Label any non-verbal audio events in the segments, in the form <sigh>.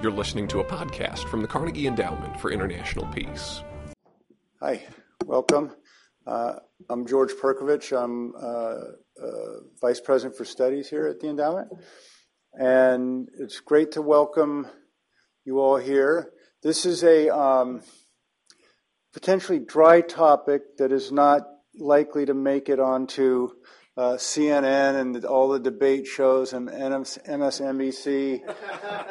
You're listening to a podcast from the Carnegie Endowment for International Peace. Hi, welcome. Uh, I'm George Perkovich. I'm uh, uh, Vice President for Studies here at the Endowment. And it's great to welcome you all here. This is a um, potentially dry topic that is not likely to make it onto uh, CNN and all the debate shows and MSNBC.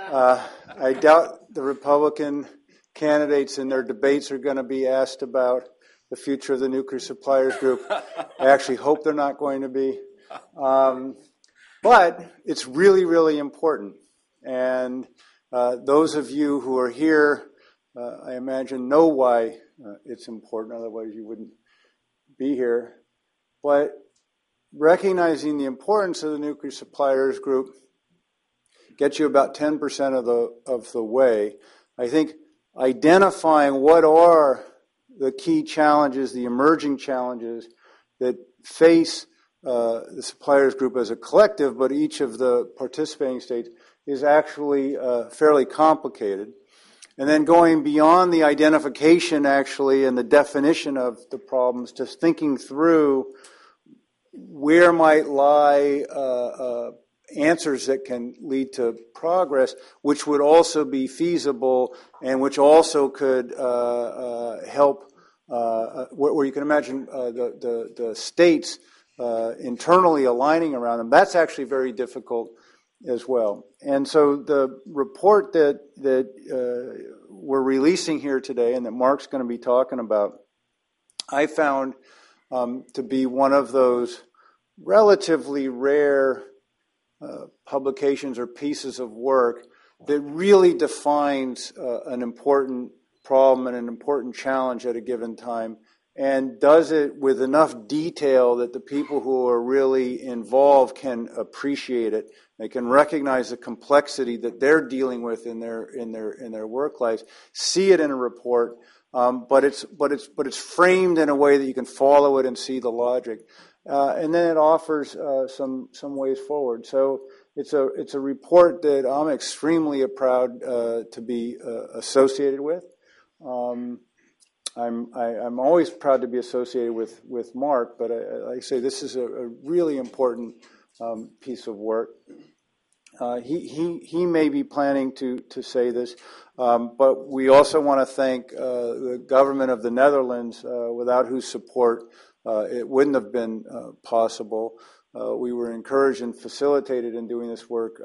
Uh, I doubt the Republican candidates in their debates are going to be asked about the future of the nuclear suppliers group. I actually hope they're not going to be. Um, but it's really, really important. And uh, those of you who are here, uh, I imagine, know why uh, it's important, otherwise, you wouldn't be here. But recognizing the importance of the nuclear suppliers group gets you about 10% of the, of the way. I think identifying what are the key challenges, the emerging challenges that face uh, the suppliers group as a collective, but each of the participating states is actually uh, fairly complicated. And then going beyond the identification, actually, and the definition of the problems, just thinking through where might lie uh, uh, answers that can lead to progress, which would also be feasible and which also could uh, uh help, uh, uh, where you can imagine the, the, the, states internally aligning around them. That's actually very difficult as well. And so the report that, that we're releasing here today and that Mark's going to be talking about, I found um, to be one of those relatively rare uh, publications or pieces of work that really defines uh, an important problem and an important challenge at a given time and does it with enough detail that the people who are really involved can appreciate it. They can recognize the complexity that they're dealing with in their in their in their work lives, see it in a report, um, but it's but it's but it's framed in a way that you can follow it and see the logic. Uh, and then it offers uh, some some ways forward. So it's a it's a report that I'm extremely proud uh, to be uh, associated with. Um, I'm I, am i am always proud to be associated with with Mark, but I, I say, this is a, a really important um, piece of work. Uh, he, he, he may be planning to, to say this, um, but we also want to thank uh, the government of the Netherlands, without whose support uh, it wouldn't have been uh, possible. Uh, we were encouraged and facilitated in doing this work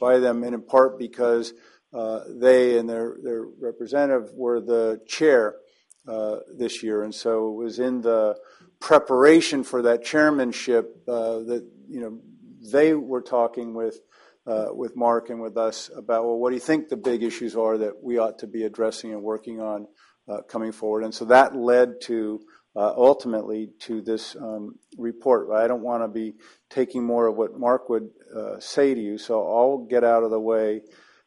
by them, and in part because they and their, their representative were the chair this year. And so it was in the preparation for that chairmanship that, you know, they were talking with uh, with Mark and with us about, well, what do you think the big issues are that we ought to be addressing and working on uh, coming forward? And so that led to uh, ultimately to this um, report. I don't want to be taking more of what Mark would uh, say to you, so I'll get out of the way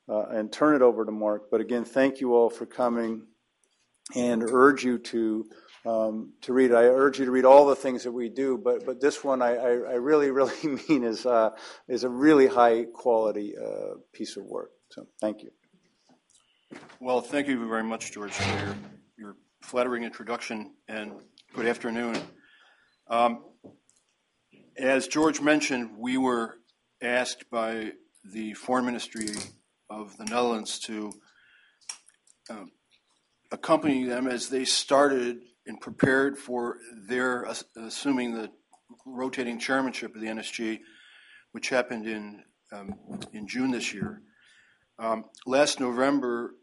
uh, and turn it over to Mark. But again, thank you all for coming and urge you to. Um, to read, I urge you to read all the things that we do, but but this one I, I, I really <laughs> really mean is uh, is a really high quality uh, piece of work. So thank you. Well, thank you very much, George, for your, your flattering introduction and Good afternoon. Um, as George mentioned, we were asked by the Foreign Ministry of the Netherlands to uh, accompany them as they started and prepared for their assuming the rotating chairmanship of the NSG, which happened in um, in June this year. Um, last November,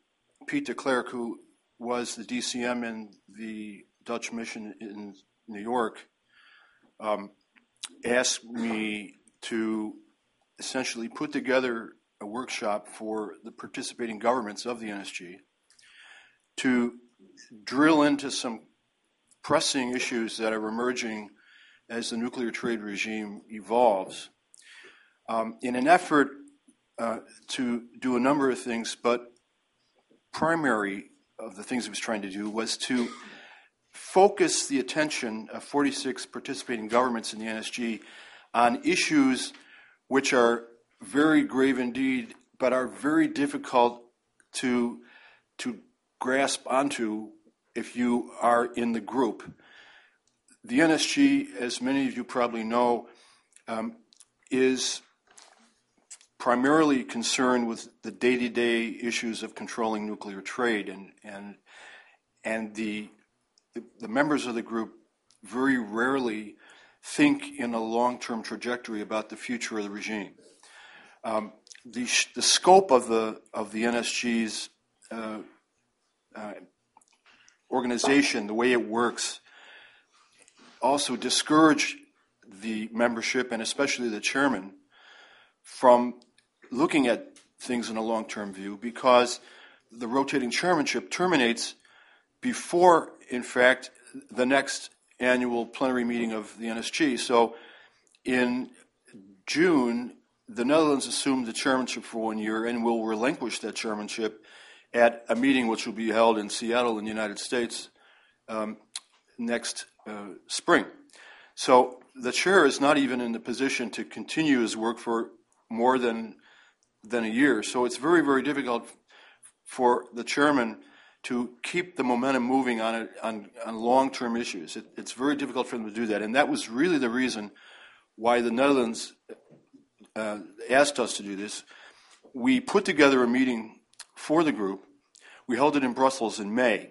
Piet de who was the DCM in the Dutch mission in New York um, asked me to essentially put together a workshop for the participating governments of the NSG to drill into some pressing issues that are emerging as the nuclear trade regime evolves. Um, in an effort uh, to do a number of things, but primary of the things he was trying to do was to focus the attention of 46 participating governments in the NSG on issues which are very grave indeed, but are very difficult to to grasp onto if you are in the group. The NSG, as many of you probably know, um, is primarily concerned with the day-to-day issues of controlling nuclear trade, and and and the the, the members of the group very rarely think in a long-term trajectory about the future of the regime. Um, the, the scope of the of the NSG's uh, uh, organization, the way it works, also discourage the membership and especially the chairman from looking at things in a long-term view because the rotating chairmanship terminates before, in fact, the next annual plenary meeting of the NSG. So in June, the Netherlands assumed the chairmanship for one year and will relinquish that chairmanship at a meeting which will be held in Seattle in the United States um, next uh, spring. So the chair is not even in the position to continue his work for more than than a year. So it's very very difficult for the chairman to keep the momentum moving on on, on long term issues. It, it's very difficult for them to do that, and that was really the reason why the Netherlands uh, asked us to do this. We put together a meeting for the group. We held it in Brussels in May.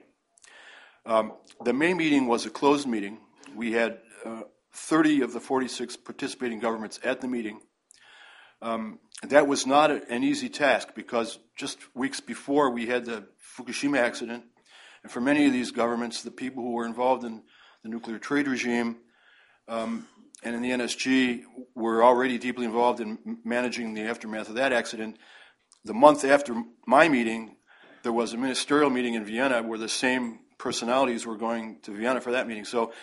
Um, the May meeting was a closed meeting. We had uh, 30 of the 46 participating governments at the meeting. Um, that was not a, an easy task because just weeks before we had the Fukushima accident, and for many of these governments, the people who were involved in the nuclear trade regime um, and in the NSG were already deeply involved in managing the aftermath of that accident. The month after my meeting, there was a ministerial meeting in Vienna where the same personalities were going to Vienna for that meeting. So,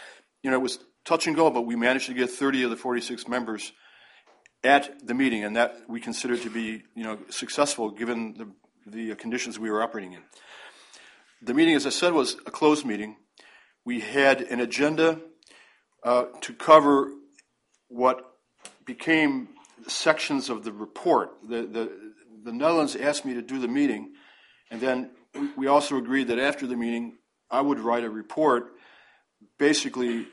you know, it was touch and go, but we managed to get 30 of the 46 members at the meeting, and that we consider to be, you know, successful given the, the conditions we were operating in. The meeting, as I said, was a closed meeting. We had an agenda uh, to cover what became sections of the report. The, the, the Netherlands asked me to do the meeting, and then we also agreed that after the meeting, I would write a report basically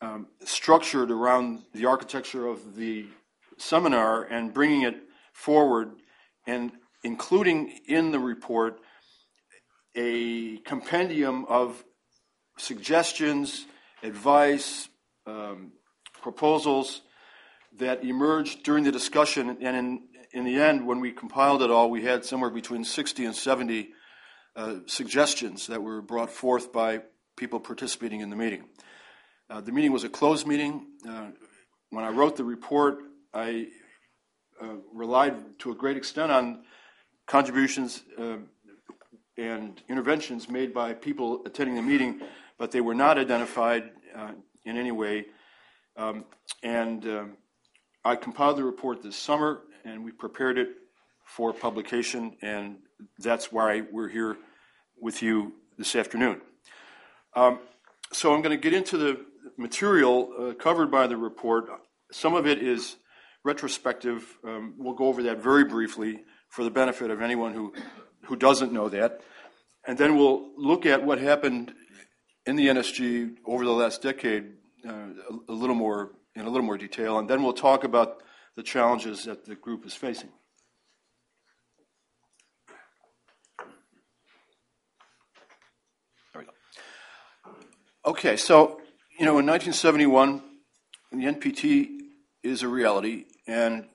um, structured around the architecture of the seminar and bringing it forward and including in the report a compendium of suggestions, advice, um, proposals that emerged during the discussion. And in, in the end, when we compiled it all, we had somewhere between 60 and 70 uh, suggestions that were brought forth by people participating in the meeting. Uh, the meeting was a closed meeting. Uh, when I wrote the report, I uh, relied to a great extent on contributions uh, and interventions made by people attending the meeting, but they were not identified uh, in any way. Um, and um, I compiled the report this summer, and we prepared it for publication, and that's why we're here with you this afternoon. Um, so I'm going to get into the material uh, covered by the report. Some of it is retrospective. Um, we'll go over that very briefly for the benefit of anyone who, who doesn't know that. And then we'll look at what happened in the NSG over the last decade uh, a, a little more in a little more detail, and then we'll talk about the challenges that the group is facing. There we go. Okay, so, you know, in 1971, the NPT is a reality, and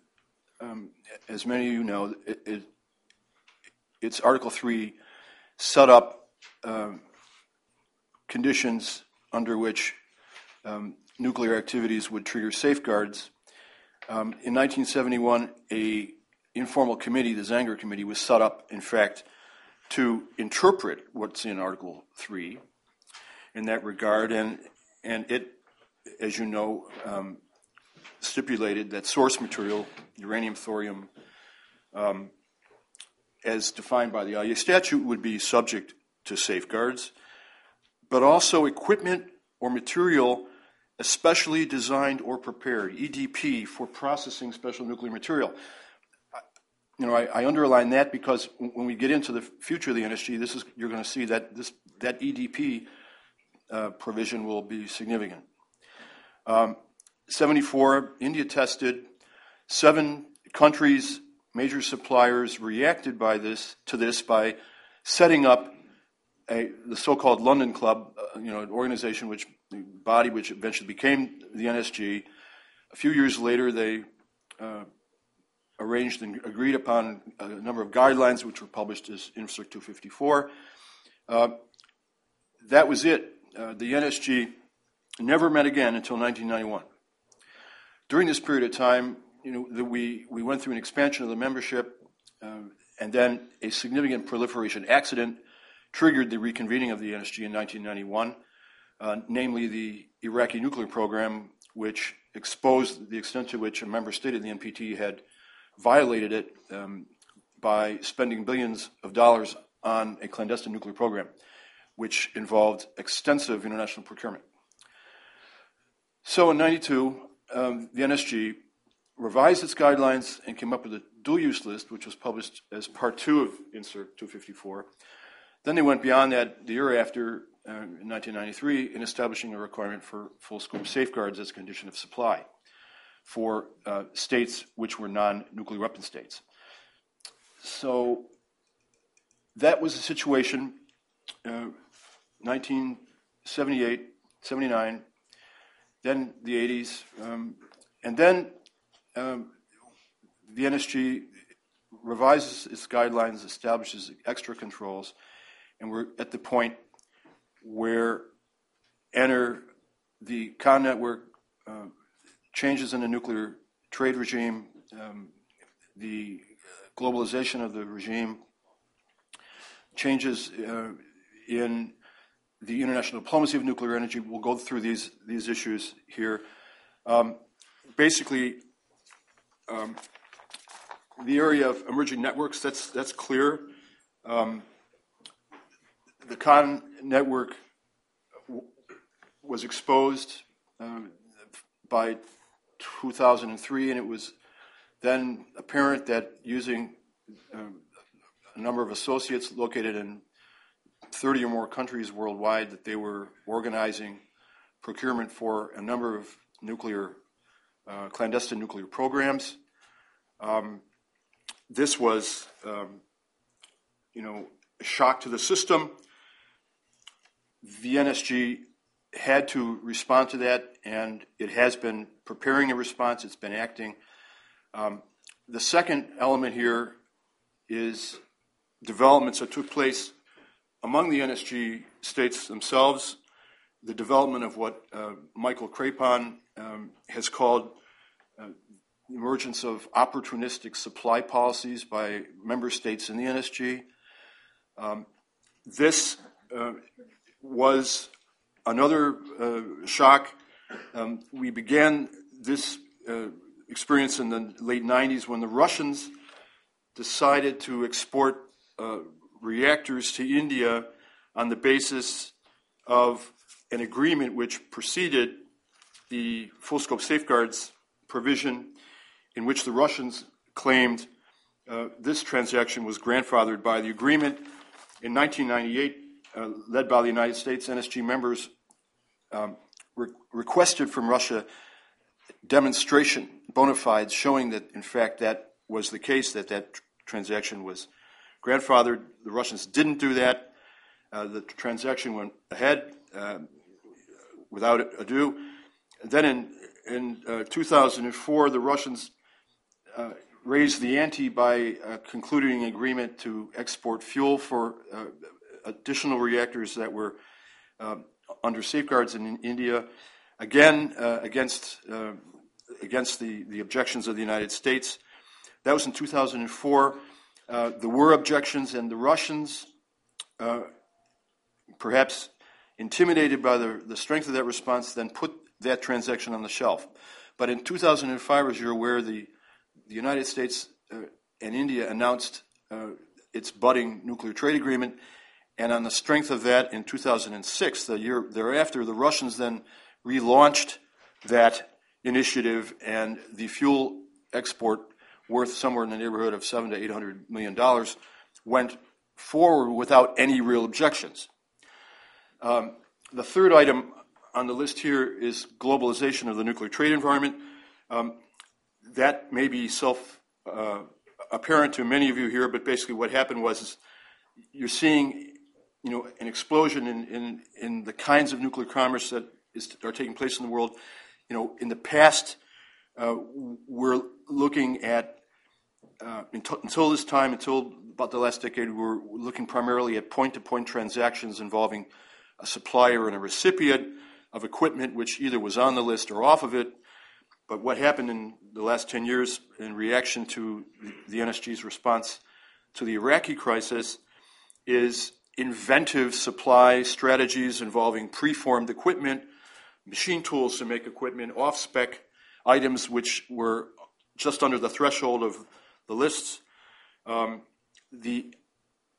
um, as many of you know, it, it, it's Article 3 set up um, conditions under which um, nuclear activities would trigger safeguards. Um, in 1971, a informal committee, the Zangger Committee, was set up, in fact, to interpret what's in Article 3 in that regard, and and it, as you know, um, stipulated that source material, uranium, thorium, um, as defined by the IAEA statute, would be subject to safeguards, but also equipment or material especially designed or prepared, EDP, for processing special nuclear material. you know, I, I, underline that because when we get into the future of the NSG, this is you're going to see that this that EDP uh, provision will be significant. Um, 74, India tested. Seven countries, major suppliers, reacted by this to this by setting up a, the so-called London Club, uh, you know, an organization which body which eventually became the NSG. A few years later, they uh, arranged and agreed upon a number of guidelines, which were published as INFCIRC 254. Uh, that was it. Uh, the NSG never met again until 1991. During this period of time, you know, the, we, we went through an expansion of the membership, uh, and then a significant proliferation accident triggered the reconvening of the NSG in 1991, uh, namely the Iraqi nuclear program, which exposed the extent to which a member state of the NPT had violated it um, by spending billions of dollars on a clandestine nuclear program, which involved extensive international procurement. So in 92, um, the NSG revised its guidelines and came up with a dual use list, which was published as part two of INFCIRC 254. Then they went beyond that the year after, uh, in 1993, in establishing a requirement for full scope safeguards as a condition of supply for uh, states which were non nuclear weapon states. So that was the situation, uh, 1978, 79, then the 80s, um, and then um, the NSG revises its guidelines, establishes extra controls, and we're at the point where enter the Khan network, uh, changes in the nuclear trade regime, um, the globalization of the regime, changes uh, in the international diplomacy of nuclear energy. We'll go through these these issues here. Um, basically, um, the area of emerging networks that's that's clear. Um, the Khan network was exposed uh, by 2003, and it was then apparent that using um, a number of associates located in 30 or more countries worldwide, that they were organizing procurement for a number of nuclear, uh, clandestine nuclear programs. Um, this was, um, you know, a shock to the system. The NSG had to respond to that, and it has been preparing a response, it's been acting. Um, the second element here is developments that took place among the NSG states themselves, the development of what uh, Michael Krepon um, has called uh, the emergence of opportunistic supply policies by member states in the NSG. Um, this uh, was another uh, shock. Um, we began this uh, experience in the late 90s when the Russians decided to export uh, reactors to India on the basis of an agreement which preceded the full scope safeguards provision, in which the Russians claimed uh, this transaction was grandfathered by the agreement. In 1998, uh, led by the United States, NSG members um, re- requested from Russia demonstration, bona fides, showing that in fact that was the case, that that tr- transaction was grandfathered. The Russians didn't do that. Uh, the transaction went ahead uh, without ado. Then in, in uh, 2004, the Russians uh, raised the ante by uh, concluding an agreement to export fuel for additional reactors that were um, under safeguards in India, again against against the, the objections of the United States. That was in 2004. Uh, there were objections, and the Russians, uh, perhaps intimidated by the, the strength of that response, then put that transaction on the shelf. But in 2005, as you're aware, the, the United States uh, and India announced uh, its budding nuclear trade agreement, and on the strength of that, in 2006, the year thereafter, the Russians then relaunched that initiative, and the fuel export worth somewhere in the neighborhood of seven to eight hundred million dollars, went forward without any real objections. Um, the third item on the list here is globalization of the nuclear trade environment. Um, that may be self uh, apparent to many of you here, but basically what happened was you're seeing you know, an explosion in, in, in the kinds of nuclear commerce that is, are taking place in the world. You know, in the past, uh, we're looking at uh, until, until, this time, until about the last decade, we we're looking primarily at point-to-point transactions involving a supplier and a recipient of equipment, which either was on the list or off of it. But what happened in the last 10 years in reaction to the NSG's response to the Iraqi crisis is inventive supply strategies involving preformed equipment, machine tools to make equipment, off spec items which were just under the threshold of the lists. Um, the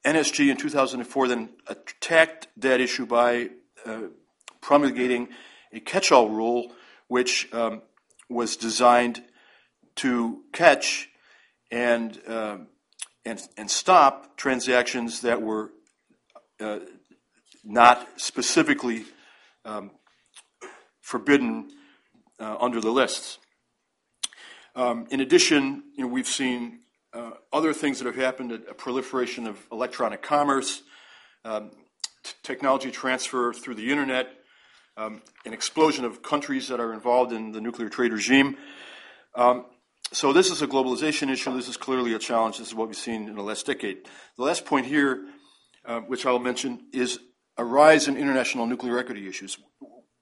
NSG in 2004 then attacked that issue by uh, promulgating a catch all rule, which um, was designed to catch and, uh, and, and stop transactions that were uh, not specifically um, forbidden uh, under the lists. Um, in addition, you know, we've seen uh, other things that have happened: a, proliferation of electronic commerce, um, t- technology transfer through the internet, um, an explosion of countries that are involved in the nuclear trade regime. Um, so this is a globalization issue. This is clearly a challenge. This is what we've seen in the last decade. The last point here uh, which I'll mention, is a rise in international nuclear equity issues.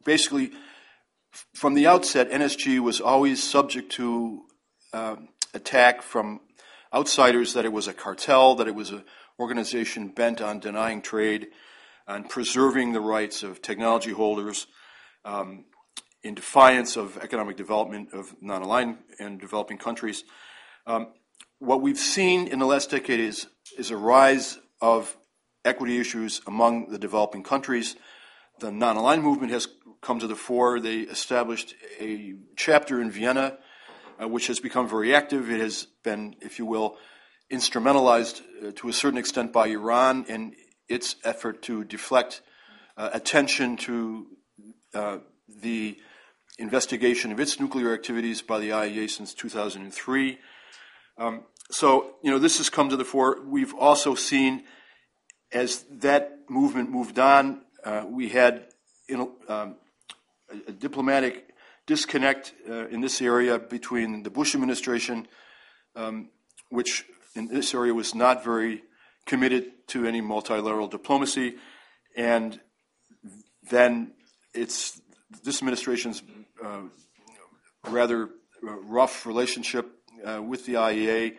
Basically, from the outset, NSG was always subject to uh, attack from outsiders that it was a cartel, that it was an organization bent on denying trade, on preserving the rights of technology holders, um, in defiance of economic development of non aligned and developing countries. Um, what we've seen in the last decade is, is a rise of equity issues among the developing countries. The non aligned movement has come to the fore. They established a chapter in Vienna, uh, which has become very active. It has been, if you will, instrumentalized uh, to a certain extent by Iran in its effort to deflect uh, attention to uh, the investigation of its nuclear activities by the IAEA since 2003. Um, so, you know, this has come to the fore. We've also seen as that movement moved on, uh, we had um, a, a, diplomatic disconnect uh, in this area between the Bush administration, um, which in this area was not very committed to any multilateral diplomacy, and then it's this administration's uh, rather uh, rough relationship uh, with the IAEA,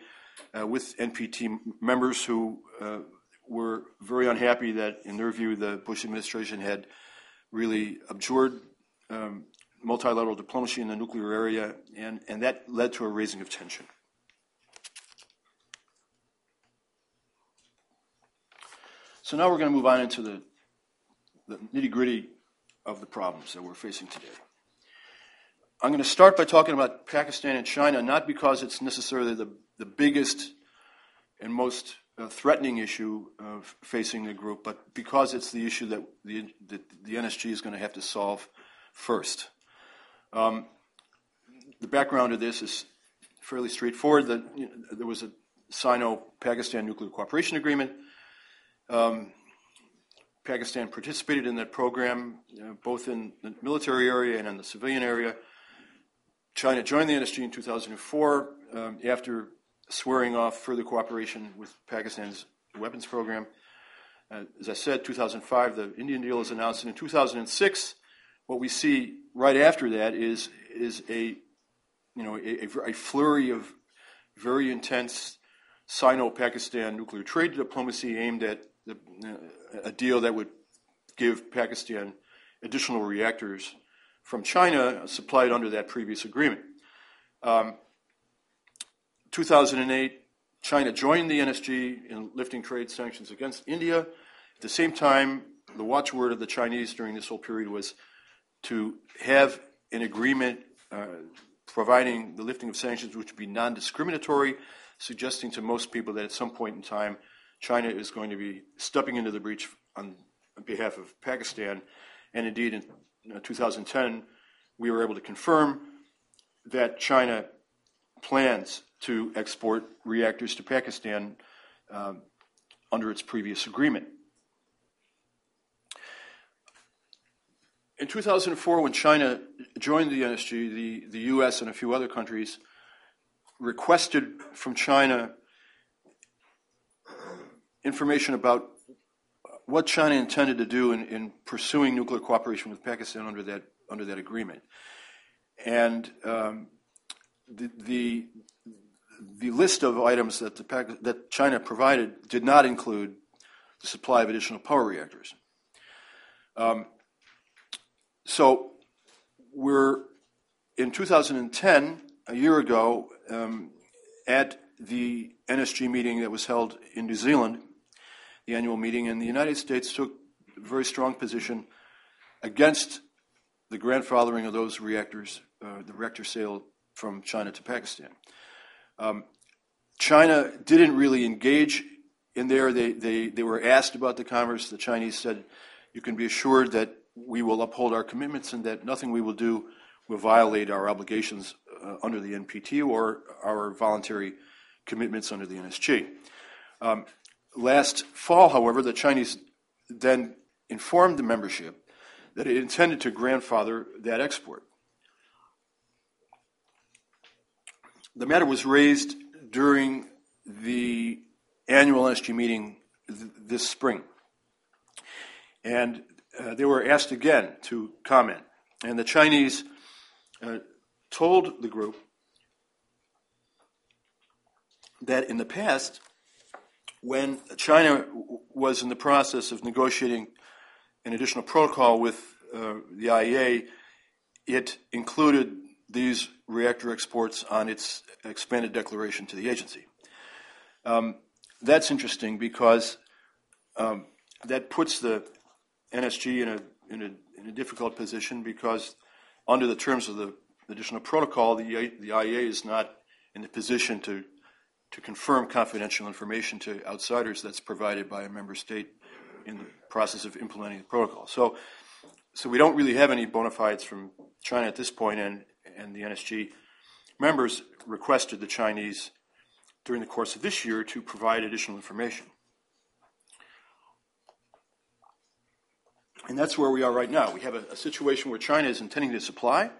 uh, with NPT members who were very unhappy that, in their view, the Bush administration had really abjured um, multilateral diplomacy in the nuclear area, and, and that led to a raising of tension. So now we're going to move on into the, the nitty gritty of the problems that we're facing today. I'm going to start by talking about Pakistan and China, not because it's necessarily the, the biggest and most threatening issue facing the group, but because it's the issue that the, the, NSG is going to have to solve first. Um, the background of this is fairly straightforward. You know, there was a Sino-Pakistan nuclear cooperation agreement. Um, Pakistan participated in that program, know, both in the military area and in the civilian area. China joined the NSG in 2004 um, after swearing off further cooperation with Pakistan's weapons program. Uh, as I said, 2005, the Indian deal is announced, and in 2006, what we see right after that is is a you know a, a flurry of very intense Sino-Pakistan nuclear trade diplomacy aimed at the, uh, a deal that would give Pakistan additional reactors from China supplied under that previous agreement. Um, 2008, China joined the NSG in lifting trade sanctions against India. At the same time, the watchword of the Chinese during this whole period was to have an agreement uh, providing the lifting of sanctions, which would be non discriminatory, suggesting to most people that at some point in time, China is going to be stepping into the breach on behalf of Pakistan. And indeed, in 2010, we were able to confirm that China plans to export reactors to Pakistan um, under its previous agreement. In 2004, when China joined the NSG, the, the US and a few other countries requested from China information about what China intended to do in, in pursuing nuclear cooperation with Pakistan under that, under that agreement. And um, the, the, list of items that, the, that China provided did not include the supply of additional power reactors. Um, so we're in 2010, a year ago, um, at the NSG meeting that was held in New Zealand, the annual meeting, and the United States took a very strong position against the grandfathering of those reactors, uh, the reactor sale from China to Pakistan. Um, China didn't really engage in there. They, they, they were asked about the commerce. The Chinese said, You can be assured that we will uphold our commitments and that nothing we will do will violate our obligations uh, under the NPT or our voluntary commitments under the NSG. Um, last fall, however, the Chinese then informed the membership that it intended to grandfather that export. The matter was raised during the annual NSG meeting th- this spring. And uh, they were asked again to comment. And the Chinese uh, told the group that in the past, when China was in the process of negotiating an additional protocol with uh, the IAEA, it included these reactor exports on its expanded declaration to the agency. Um, that's interesting because um, that puts the NSG in a, in, a, in a difficult position because under the terms of the additional protocol, the, the IAEA is not in the position to, to confirm confidential information to outsiders that's provided by a member state in the process of implementing the protocol. So, so we don't really have any bona fides from China at this point, and, and the NSG members requested the Chinese during the course of this year to provide additional information. And that's where we are right now. We have a, a situation where China is intending to supply,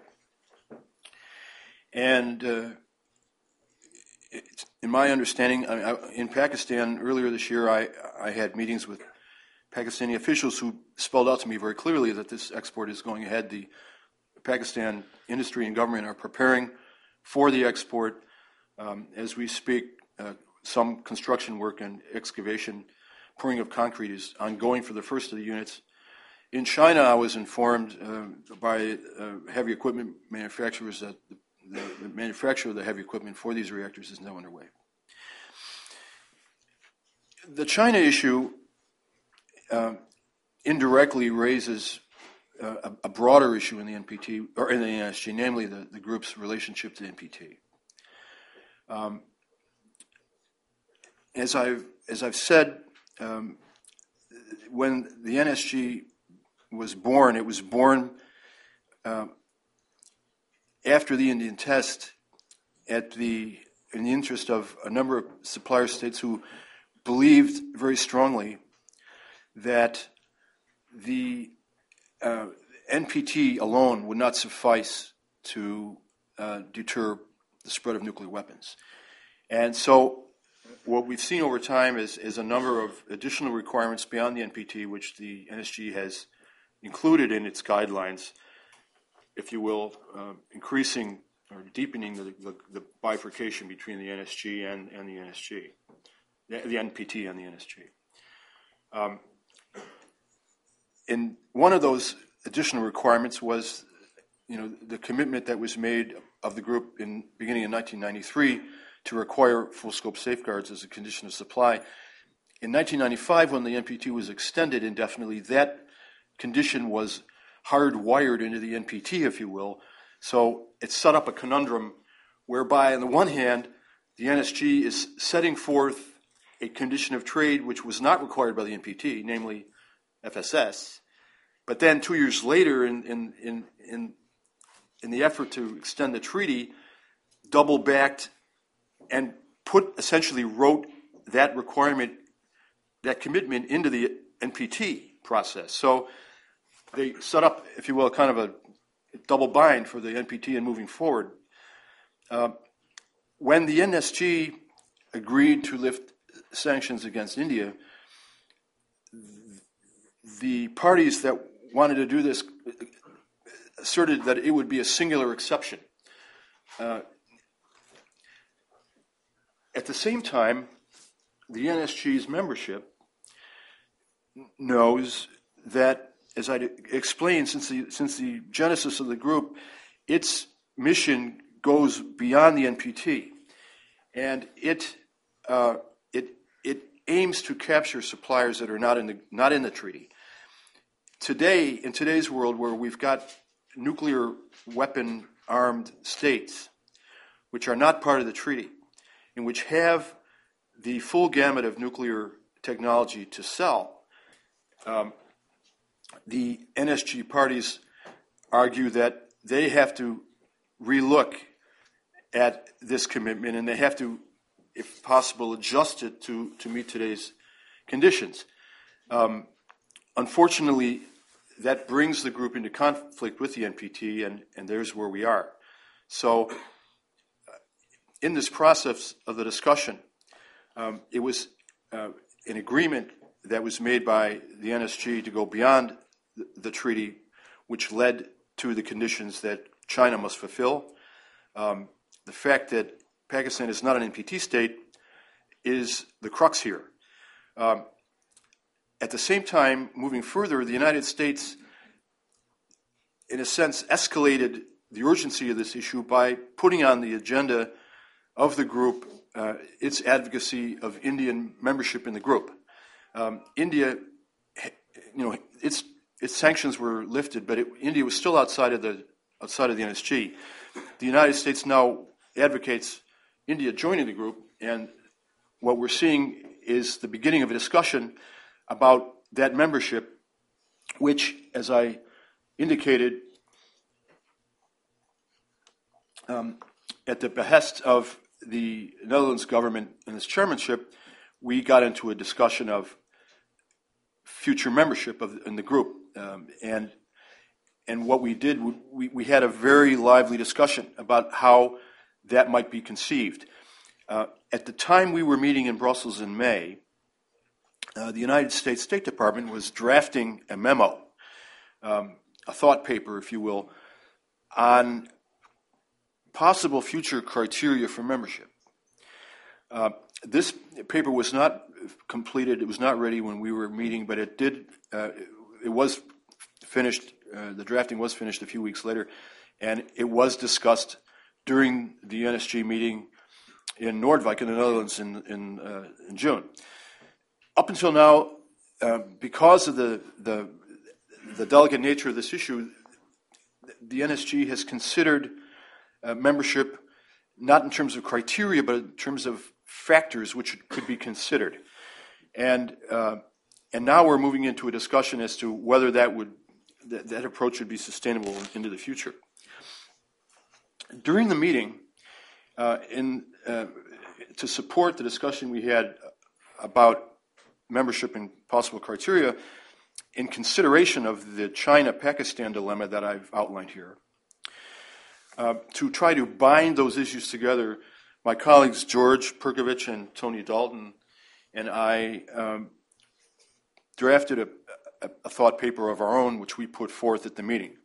and uh, in my understanding, I I, in Pakistan earlier this year, I, I had meetings with Pakistani officials who spelled out to me very clearly that this export is going ahead. The Pakistan industry and government are preparing for the export. Um, as we speak, uh, some construction work and excavation, pouring of concrete is ongoing for the first of the units. In China, I was informed uh, by uh, heavy equipment manufacturers that the, the, the, manufacture of the heavy equipment for these reactors is now underway. The China issue uh, indirectly raises a, a, broader issue in the NPT or in the NSG, namely the, the group's relationship to NPT. Um, as I've as I've said, um, when the NSG was born, it was born uh, after the Indian test at the in the interest of a number of supplier states who believed very strongly that the uh, NPT alone would not suffice to uh, deter the spread of nuclear weapons. And so, what we've seen over time is, is a number of additional requirements beyond the NPT, which the NSG has included in its guidelines, if you will, uh, increasing or deepening the, the, the, bifurcation between the NSG and, and the NSG, the, the NPT and the NSG. Um, and one of those additional requirements was, you know, the commitment that was made of the group in beginning in 1993 to require full scope safeguards as a condition of supply. In 1995, when the NPT was extended indefinitely, that condition was hardwired into the NPT, if you will, So it set up a conundrum whereby, on the one hand, the NSG is setting forth a condition of trade which was not required by the NPT, namely FSS. But then two years later, in, in, in, in, in the effort to extend the treaty, double backed and put essentially wrote that requirement, that commitment into the NPT process. So they set up, if you will, kind of a double bind for the NPT and moving forward. Uh, when the NSG agreed to lift sanctions against India, the parties that wanted to do this asserted that it would be a singular exception. Uh, at the same time, the NSG's membership knows that, as I explained since the, since the genesis of the group, its mission goes beyond the NPT, and it uh, it it aims to capture suppliers that are not in the not in the treaty. Today, in today's world, where we've got nuclear weapon armed states, which are not part of the treaty, and which have the full gamut of nuclear technology to sell, um, the NSG parties argue that they have to relook at this commitment and they have to, if possible, adjust it to, to meet today's conditions. Um, unfortunately, that brings the group into conflict with the NPT, and, and there's where we are. So, uh, in this process of the discussion, um, it was uh, an agreement that was made by the NSG to go beyond the, the, treaty, which led to the conditions that China must fulfill. Um, the fact that Pakistan is not an NPT state is the crux here. Um, at the same time, moving further, the United States, in a sense, escalated the urgency of this issue by putting on the agenda of the group uh, its advocacy of Indian membership in the group. Um, India, you know, its its sanctions were lifted, but it, India was still outside of the outside of the NSG. The United States now advocates India joining the group, and what we're seeing is the beginning of a discussion about that membership, which, as I indicated, um, at the behest of the Netherlands government and its chairmanship, we got into a discussion of future membership of, in the group. Um, and, and what we did, we, we had a very lively discussion about how that might be conceived. Uh, at the time we were meeting in Brussels in May, uh, the United States State Department was drafting a memo, um, a thought paper, if you will, on possible future criteria for membership. Uh, this paper was not completed; it was not ready when we were meeting, but it did. Uh, it was finished. Uh, the drafting was finished a few weeks later, and it was discussed during the NSG meeting in Noordwijk in the Netherlands in in, uh, in June. Up until now, uh, because of the, the the delicate nature of this issue, the NSG has considered uh, membership, not in terms of criteria, but in terms of factors which could be considered. And, uh, and now we're moving into a discussion as to whether that, would, that, that approach would be sustainable into the future. During the meeting, uh, in, uh, to support the discussion we had about membership and possible criteria, in consideration of the China Pakistan dilemma that I've outlined here, uh, to try to bind those issues together, my colleagues George Perkovich and Toby Dalton and I um, drafted a, a, a, thought paper of our own, which we put forth at the meeting.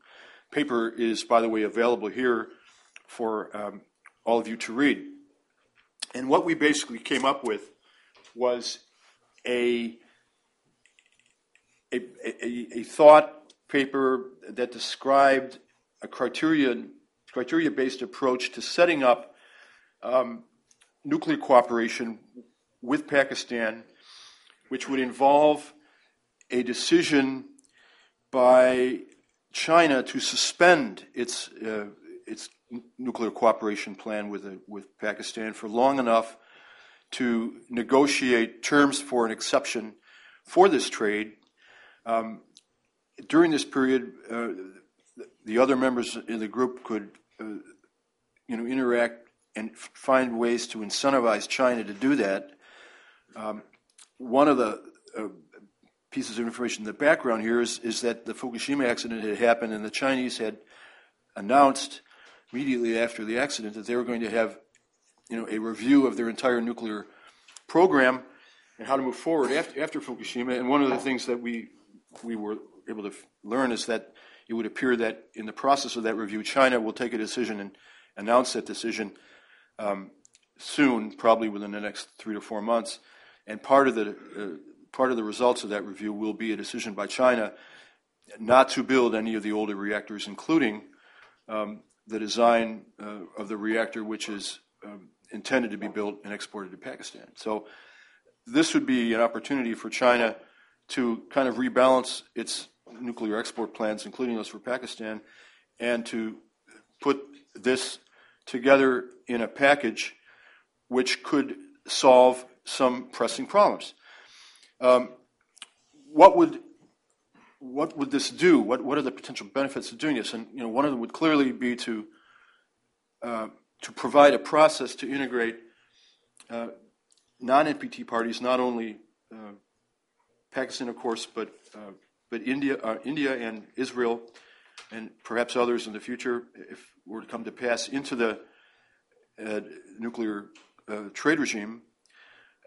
Paper is, by the way, available here for um, all of you to read. And what we basically came up with was a, a, a, a thought paper that described a criterion criteria based approach to setting up um, nuclear cooperation with Pakistan, which would involve a decision by China to suspend its, uh, its nuclear cooperation plan with, with Pakistan for long enough to negotiate terms for an exception for this trade. Um, during this period, uh, the other members in the group could, uh, you know, interact and find ways to incentivize China to do that. Um, one of the uh, pieces of information in the background here is, is that the Fukushima accident had happened, and the Chinese had announced immediately after the accident that they were going to have, you know, a review of their entire nuclear program and how to move forward after, after Fukushima. And one of the things that we we were able to learn is that it would appear that in the process of that review, China will take a decision and announce that decision um, soon, probably within the next three to four months. And part of the uh, part of the results of that review will be a decision by China not to build any of the older reactors, including um, the design uh, of the reactor, which is um, intended to be built and exported to Pakistan. So this would be an opportunity for China to kind of rebalance its nuclear export plans, including those for Pakistan, and to put this together in a package which could solve some pressing problems. Um, what would what would this do? What what are the potential benefits of doing this? And you know, one of them would clearly be to uh, to provide a process to integrate uh, non-NPT parties, not only uh, Pakistan, of course, but uh, but India, uh, India and Israel, and perhaps others in the future, if were to come to pass, into the uh, nuclear trade regime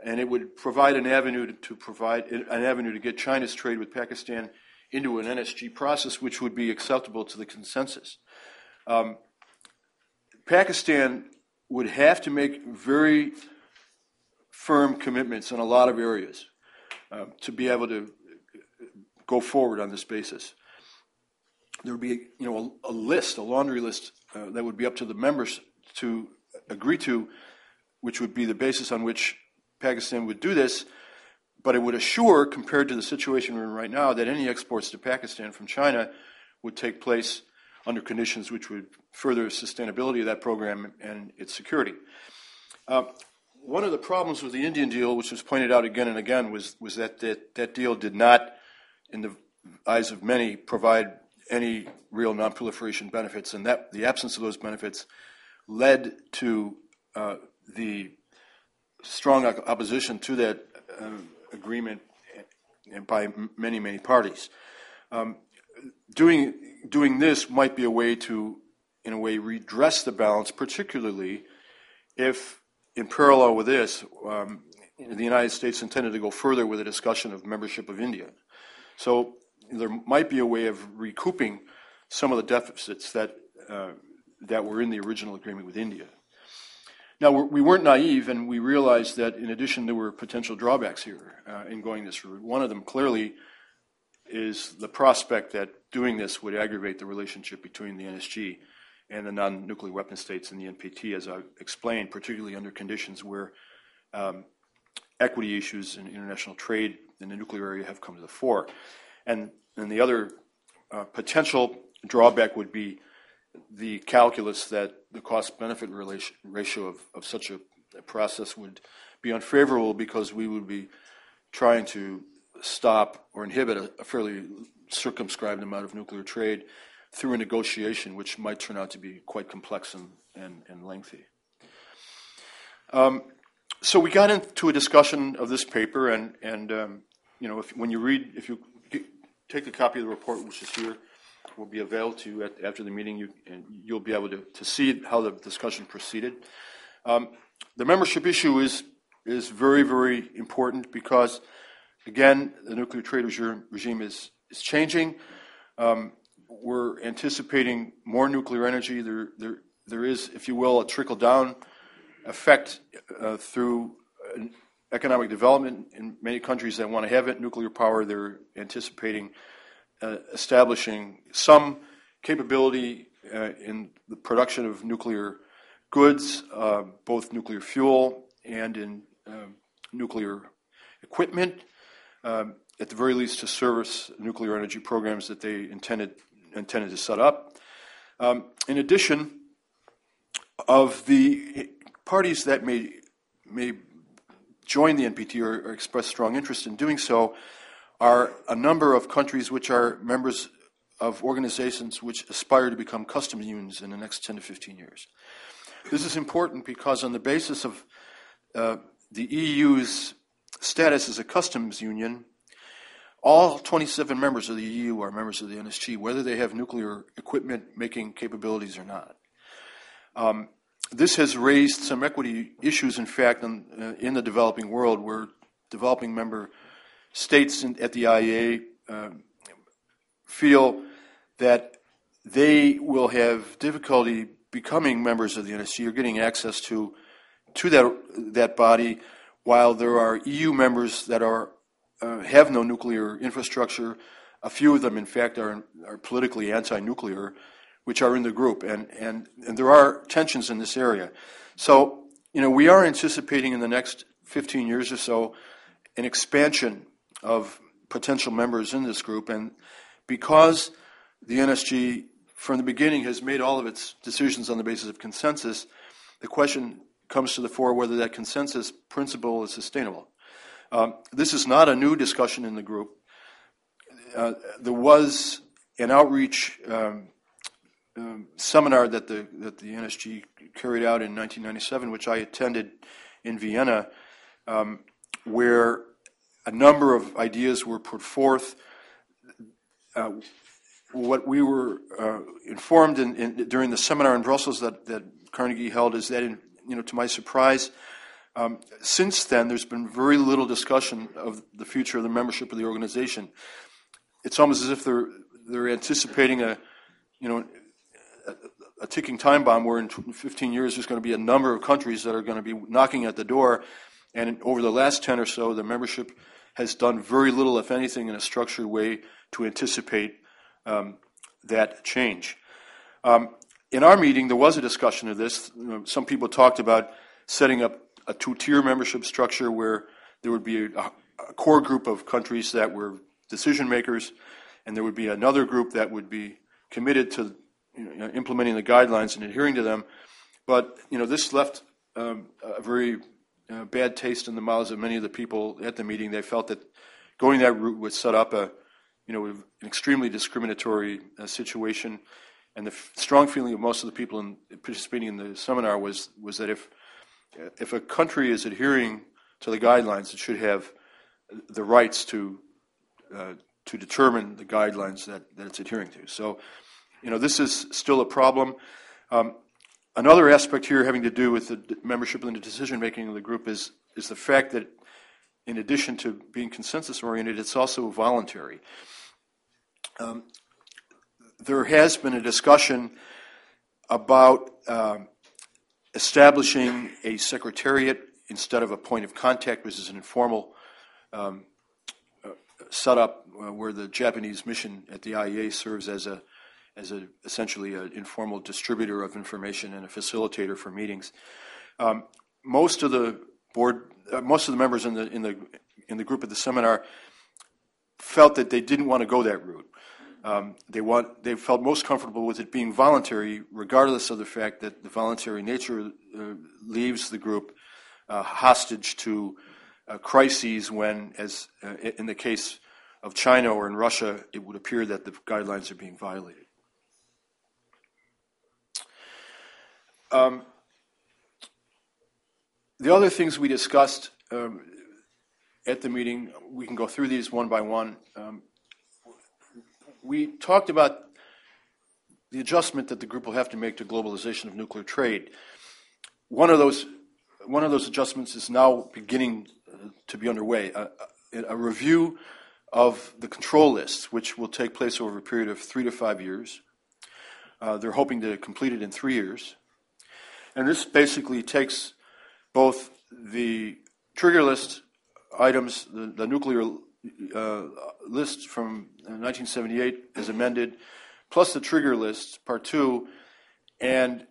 and it would provide an avenue to, to, provide an avenue to get China's trade with Pakistan into an NSG process, which would be acceptable to the consensus. Um, Pakistan would have to make very firm commitments in a lot of areas uh, to be able to go forward on this basis. There would be, you know, a, a list, a laundry list uh, that would be up to the members to agree to, which would be the basis on which Pakistan would do this, but it would assure, compared to the situation we're in right now, that any exports to Pakistan from China would take place under conditions which would further sustainability of that program and its security. Uh, one of the problems with the Indian deal, which was pointed out again and again, was, was that, that that deal did not, in the eyes of many, provide any real nonproliferation benefits, and that the absence of those benefits led to uh, the strong opposition to that uh, agreement by many, many parties. Um, doing, doing this might be a way to, in a way, redress the balance, particularly if, in parallel with this, um, the United States intended to go further with a discussion of membership of India. So there might be a way of recouping some of the deficits that, uh, that were in the original agreement with India. Now, we weren't naive, and we realized that in addition, there were potential drawbacks here uh, in going this route. One of them clearly is the prospect that doing this would aggravate the relationship between the NSG and the non nuclear weapon states in the NPT, as I explained, particularly under conditions where um, equity issues in international trade in the nuclear area have come to the fore. And, and the other uh, potential drawback would be the calculus that the cost benefit ratio of, of such a, a, process would be unfavorable because we would be trying to stop or inhibit a, a, fairly circumscribed amount of nuclear trade through a negotiation, which might turn out to be quite complex and, and, and lengthy. Um, so we got into a discussion of this paper, and, and um, you know, if, when you read, if you take a copy of the report, which is here, will be available to you at, after the meeting, you, and you'll be able to, to see how the discussion proceeded. Um, the membership issue is is very very important because, again, the nuclear trade regime is changing. Um, we're anticipating more nuclear energy. There is, if you will, a trickle down effect uh, through economic development in many countries that want to have it, nuclear power. They're anticipating uh, establishing some capability uh, in the production of nuclear goods, both nuclear fuel and in um, nuclear equipment, um, at the very least to service nuclear energy programs that they intended intended to set up. Um, in addition, of the parties that may may join the NPT or, or, express strong interest in doing so are a number of countries which are members of organizations which aspire to become customs unions in the next 10 to 15 years. This is important because, on the basis of uh, the EU's status as a customs union, all 27 members of the EU are members of the NSG, whether they have nuclear equipment making capabilities or not. Um, this has raised some equity issues, in fact, in, uh, in, the developing world, where developing member states in, at the IAEA uh, feel that they will have difficulty becoming members of the NSG or getting access to to that that body, while there are EU members that are uh, have no nuclear infrastructure. A few of them, in fact, are are politically anti-nuclear, which are in the group, and and and there are tensions in this area. So you know we are anticipating in the next 15 years or so an expansion of potential members in this group, and because the NSG from the beginning has made all of its decisions on the basis of consensus, the question comes to the fore whether that consensus principle is sustainable. Um, this is not a new discussion in the group. Uh, there was an outreach um, um, seminar that the that the NSG carried out in 1997, which I attended in Vienna, um, where a number of ideas were put forth. Uh, what we were uh, informed in, in, during the seminar in Brussels that, that Carnegie held is that, in, you know, to my surprise, um, since then there's been very little discussion of the future of the membership of the organization. It's almost as if they're they're anticipating a, you know, a, a ticking time bomb where in 15 years there's going to be a number of countries that are going to be knocking at the door, and over the last 10 or so, the membership has done very little, if anything, in a structured way to anticipate um, that change. Um, in our meeting, there was a discussion of this. Some people talked about setting up a two tier membership structure where there would be a, a, core group of countries that were decision makers, and there would be another group that would be committed to you know, implementing the guidelines and adhering to them. But you know, this left um, a very uh, bad taste in the mouths of many of the people at the meeting. They felt that going that route would set up a you know, an extremely discriminatory uh, situation. And the f- strong feeling of most of the people in, participating in the seminar was, was that if, if a country is adhering to the guidelines, it should have the rights to, uh, to determine the guidelines that, that it's adhering to. So, you know, this is still a problem. Um, another aspect here having to do with the membership and the decision making of the group is, is the fact that in addition to being consensus oriented, it's also voluntary. Um, there has been a discussion about um, establishing a secretariat instead of a point of contact, which is an informal um, uh, setup uh, where the Japanese mission at the IEA serves as a as a essentially an informal distributor of information and a facilitator for meetings. Um, most of the board uh, most of the members in the in the in the group at the seminar felt that they didn't want to go that route. Um, they want they felt most comfortable with it being voluntary, regardless of the fact that the voluntary nature uh, leaves the group uh, hostage to uh, crises when, as uh, in the case of China or in Russia, it would appear that the guidelines are being violated. Um, the other things we discussed um, at the meeting, we can go through these one by one. Um, we talked about the adjustment that the group will have to make to globalization of nuclear trade. One of those, one of those adjustments is now beginning uh, to be underway. A, a, review of the control lists, which will take place over a period of three to five years. Uh, they're hoping to complete it in three years. And this basically takes both the trigger list items, the, the nuclear uh, list from 1978 is amended, plus the trigger list, part two, and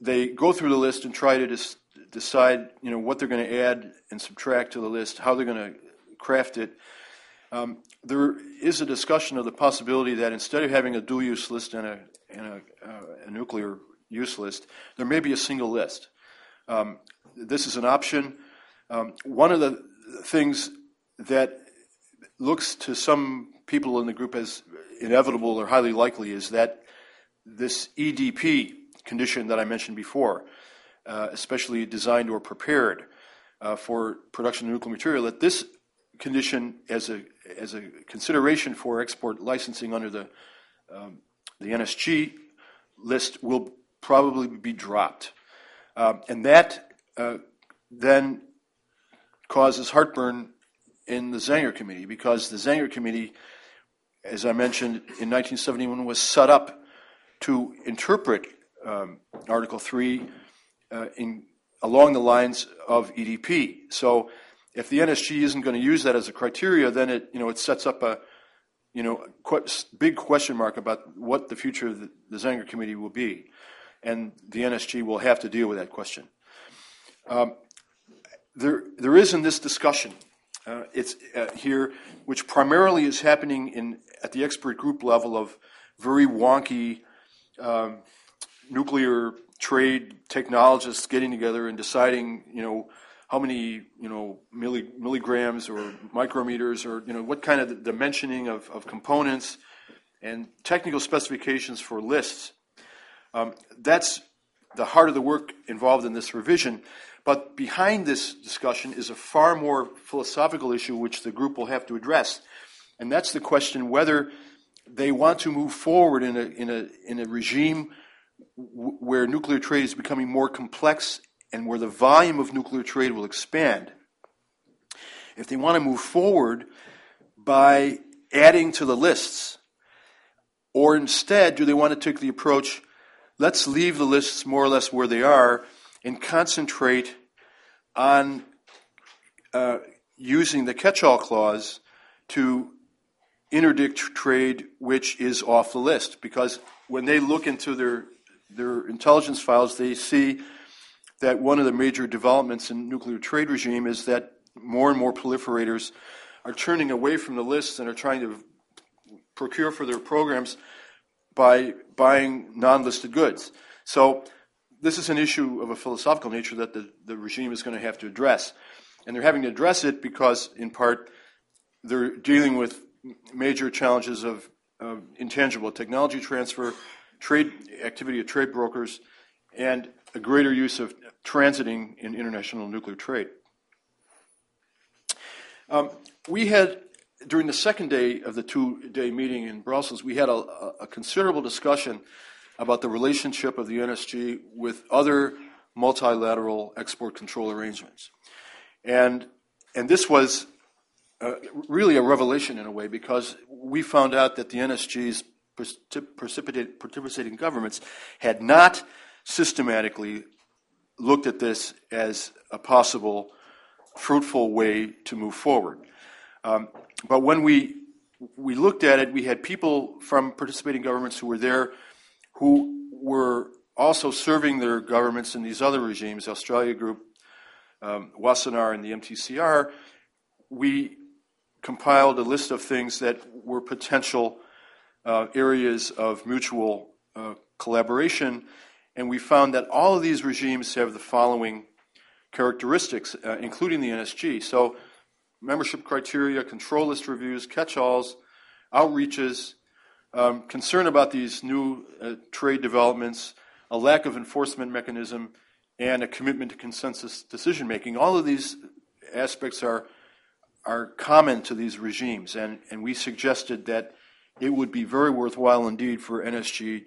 they go through the list and try to dis- decide, you know, what they're going to add and subtract to the list, how they're going to craft it. Um, there is a discussion of the possibility that instead of having a dual-use list and a, and a, uh, a nuclear use list, there may be a single list. Um, this is an option. Um, one of the things that looks to some people in the group as inevitable or highly likely is that this EDP condition that I mentioned before, uh, especially designed or prepared uh, for production of nuclear material, that this condition as a as a consideration for export licensing under the um, the NSG list will probably be dropped, um, and that uh, then causes heartburn in the Zangger Committee because the Zangger Committee, as I mentioned in 1971, was set up to interpret um, Article 3 uh, in, along the lines of EDP. So if the NSG isn't going to use that as a criteria, then it, you know, it sets up a you know, big question mark about what the future of the, the Zangger Committee will be. And the NSG will have to deal with that question. Um, there, there is in this discussion, uh, it's uh, here, which primarily is happening in at the expert group level of very wonky um, nuclear trade technologists getting together and deciding, you know, how many, you know, milli, milligrams or micrometers or, you know, what kind of dimensioning of, of components and technical specifications for lists. Um, that's the heart of the work involved in this revision. But behind this discussion is a far more philosophical issue which the group will have to address. And that's the question whether they want to move forward in a, in a, in a regime w- where nuclear trade is becoming more complex and where the volume of nuclear trade will expand. If they want to move forward by adding to the lists, or instead, do they want to take the approach, let's leave the lists more or less where they are and concentrate on uh, using the catch all clause to interdict trade which is off the list. Because when they look into their, their intelligence files, they see that one of the major developments in nuclear trade regime is that more and more proliferators are turning away from the lists and are trying to procure for their programs by buying non-listed goods. So this is an issue of a philosophical nature that the, the regime is going to have to address. And they're having to address it because, in part, they're dealing with major challenges of, of intangible technology transfer, trade activity of trade brokers, and a greater use of transiting in international nuclear trade. Um, we had, during the second day of the two day meeting in Brussels, we had a, a, considerable discussion about the relationship of the NSG with other multilateral export control arrangements. And, and this was uh, really a revelation in a way because we found out that the NSG's participating governments had not systematically looked at this as a possible fruitful way to move forward. Um, but when we we looked at it, we had people from participating governments who were there who were also serving their governments in these other regimes, Australia Group, um, Wassenaar, and the MTCR. We compiled a list of things that were potential uh, areas of mutual uh, collaboration and we found that all of these regimes have the following characteristics, uh, including the NSG. So, membership criteria, control list reviews, catch alls, outreaches, um, concern about these new uh, trade developments, a lack of enforcement mechanism, and a commitment to consensus decision making. All of these aspects are, are common to these regimes, and, and we suggested that it would be very worthwhile indeed for NSG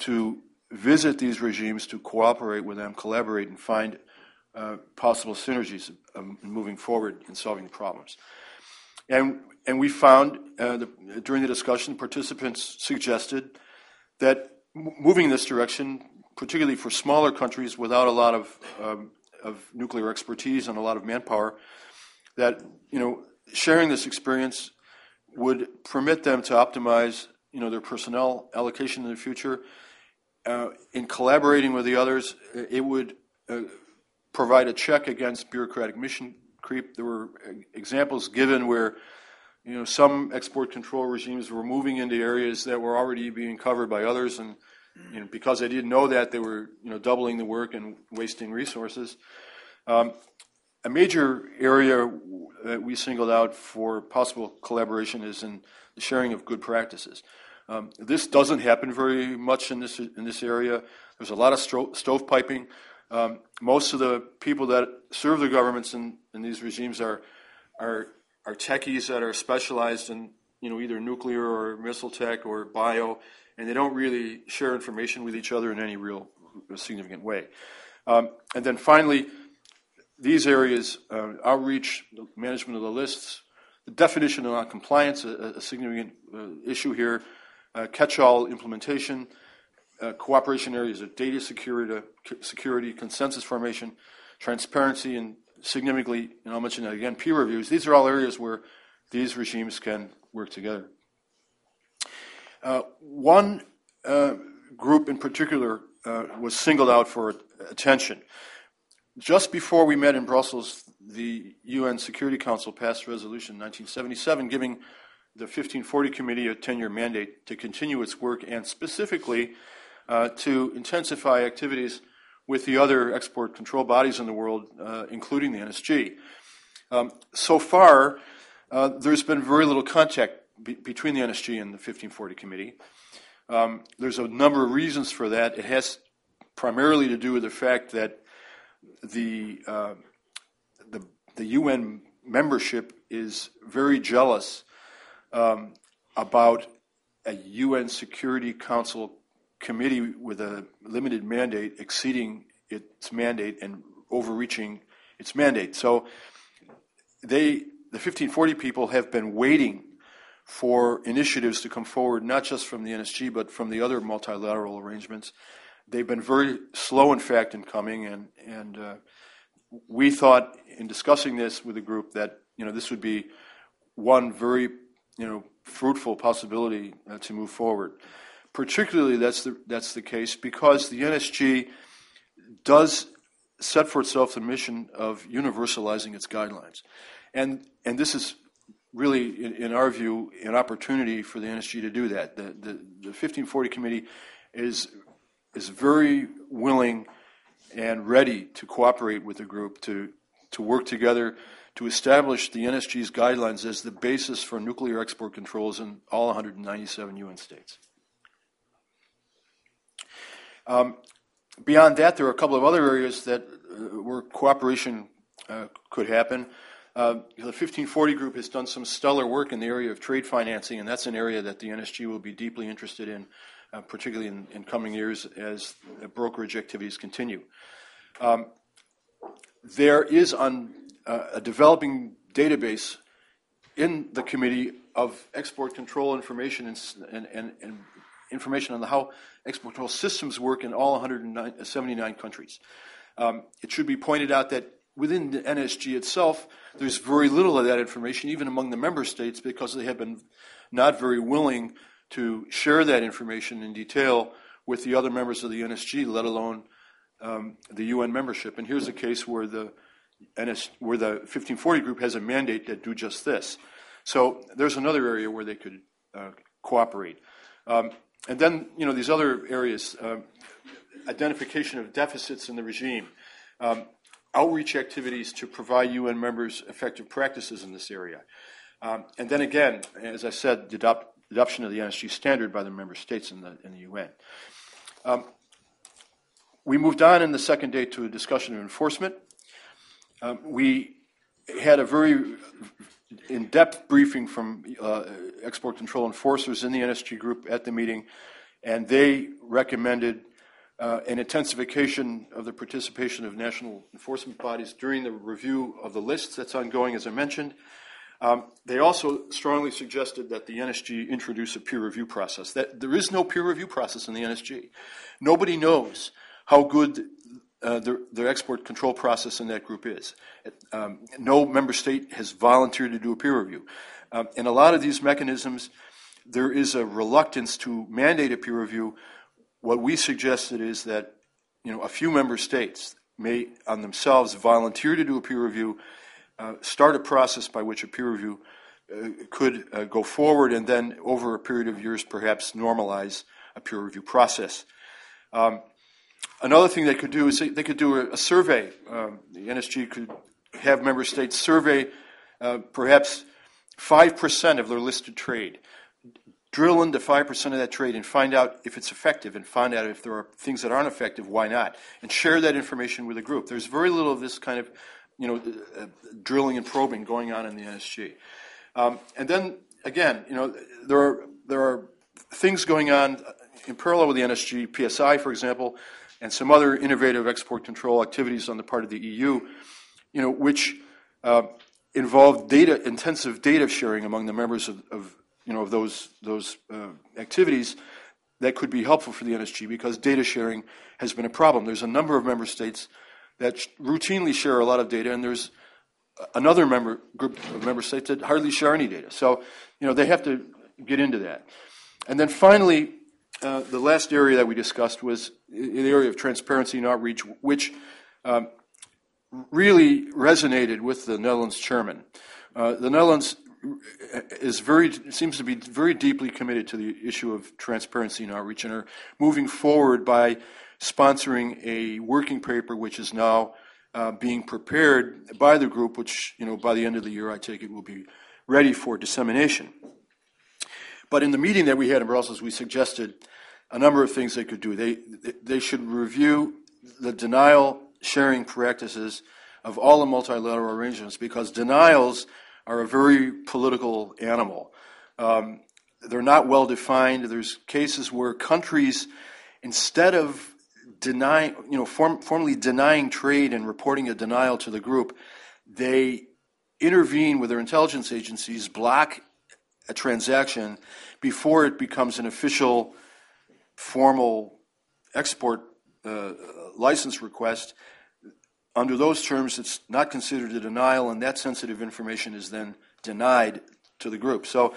to visit these regimes to cooperate with them, collaborate, and find uh, possible synergies um, moving forward in solving the problems. And, and we found uh, the, during the discussion, participants suggested that moving in this direction, particularly for smaller countries without a lot of, um, of nuclear expertise and a lot of manpower, that you know sharing this experience would permit them to optimize you know their personnel allocation in the future uh, in collaborating with the others, it would uh, provide a check against bureaucratic mission creep. There were examples given where you know some export control regimes were moving into areas that were already being covered by others, and you know, because they didn't know that, they were you know, doubling the work and wasting resources. Um, a major area that we singled out for possible collaboration is in the sharing of good practices. Um, this doesn't happen very much in this in this area. There's a lot of stro- stovepiping. Um, most of the people that serve the governments in, in these regimes are, are are techies that are specialized in you know either nuclear or missile tech or bio, and they don't really share information with each other in any real significant way. Um, and then finally, these areas, uh, outreach, management of the lists, the definition of noncompliance, a, a significant uh, issue here, uh, catch-all implementation, uh, cooperation areas of data security, security, consensus formation, transparency, and significantly, and I'll mention that again, peer reviews. These are all areas where these regimes can work together. Uh, one uh, group in particular uh, was singled out for attention. Just before we met in Brussels, the UN Security Council passed resolution in 1977 giving the 1540 Committee a 10 year mandate to continue its work and specifically uh, to intensify activities with the other export control bodies in the world, uh, including the NSG. Um, so far, uh, there's been very little contact be- between the NSG and the 1540 Committee. Um, there's a number of reasons for that. It has primarily to do with the fact that the, uh, the, the UN membership is very jealous um, about a UN Security Council committee with a limited mandate exceeding its mandate and overreaching its mandate. So they, the 1540 people, have been waiting for initiatives to come forward, not just from the NSG, but from the other multilateral arrangements they've been very slow, in fact, in coming, and and uh, we thought in discussing this with the group that you know this would be one very you know fruitful possibility uh, to move forward. Particularly, that's the that's the case because the NSG does set for itself the mission of universalizing its guidelines, and and this is really, in, in, our view, an opportunity for the NSG to do that. The, the, the 1540 committee is is very willing and ready to cooperate with the group to, to work together to establish the NSG's guidelines as the basis for nuclear export controls in all 197 UN states. Um, beyond that, there are a couple of other areas that uh, where cooperation uh, could happen. Uh, the 1540 group has done some stellar work in the area of trade financing, and that's an area that the NSG will be deeply interested in uh, particularly in, in, coming years as brokerage activities continue. Um, there is on uh, a developing database in the committee of export control information and, and, and information on how export control systems work in all 179 countries. Um, it should be pointed out that within the NSG itself, there's very little of that information, even among the member states, because they have been not very willing to share that information in detail with the other members of the NSG, let alone um, the UN membership. And here's a case where the NS, where the 1540 group has a mandate that do just this. So there's another area where they could uh, cooperate. Um, and then, you know, these other areas, uh, identification of deficits in the regime, um, outreach activities to provide UN members effective practices in this area. Um, and then again, as I said, adopt adoption of the NSG standard by the member states in the, in the UN. Um, we moved on in the second day to a discussion of enforcement. Um, we had a very in depth briefing from uh, export control enforcers in the NSG group at the meeting, and they recommended uh, an intensification of the participation of national enforcement bodies during the review of the lists that's ongoing, as I mentioned, um, they also strongly suggested that the NSG introduce a peer review process. That there is no peer review process in the NSG. Nobody knows how good uh, the, the, export control process in that group is. Um, no member state has volunteered to do a peer review. Um, in a lot of these mechanisms, there is a reluctance to mandate a peer review. What we suggested is that you know a few member states may on themselves volunteer to do a peer review uh, start a process by which a peer review uh, could uh, go forward and then over a period of years perhaps normalize a peer review process. Um, another thing they could do is they, could do a, a survey. Um, the NSG could have member states survey uh, perhaps 5% of their listed trade. Drill into 5% of that trade and find out if it's effective and find out if there are things that aren't effective, why not? And share that information with the group. There's very little of this kind of you know, uh, drilling and probing going on in the NSG. Um, and then again, you know, there are there are things going on in parallel with the NSG, PSI, for example, and some other innovative export control activities on the part of the EU, you know, which uh, involve data intensive data sharing among the members of, of you know of those those uh, activities that could be helpful for the NSG because data sharing has been a problem. There's a number of member states that routinely share a lot of data, and there's another member group of member states that hardly share any data. So, you know, they have to get into that. And then finally, uh, the last area that we discussed was the area of transparency and outreach, which um, really resonated with the Netherlands chairman. Uh, the Netherlands is very seems to be very deeply committed to the issue of transparency and outreach, and are moving forward by sponsoring a working paper which is now uh, being prepared by the group, which, you know, by the end of the year, I take it will be ready for dissemination. But in the meeting that we had in Brussels, we suggested a number of things they could do. They, they should review the denial sharing practices of all the multilateral arrangements because denials are a very political animal. Um, they're not well defined. There's cases where countries, instead of denying, you know, form, formally denying trade and reporting a denial to the group, they intervene with their intelligence agencies, block a transaction before it becomes an official, formal export uh, license request. Under those terms, it's not considered a denial, and that sensitive information is then denied to the group. So,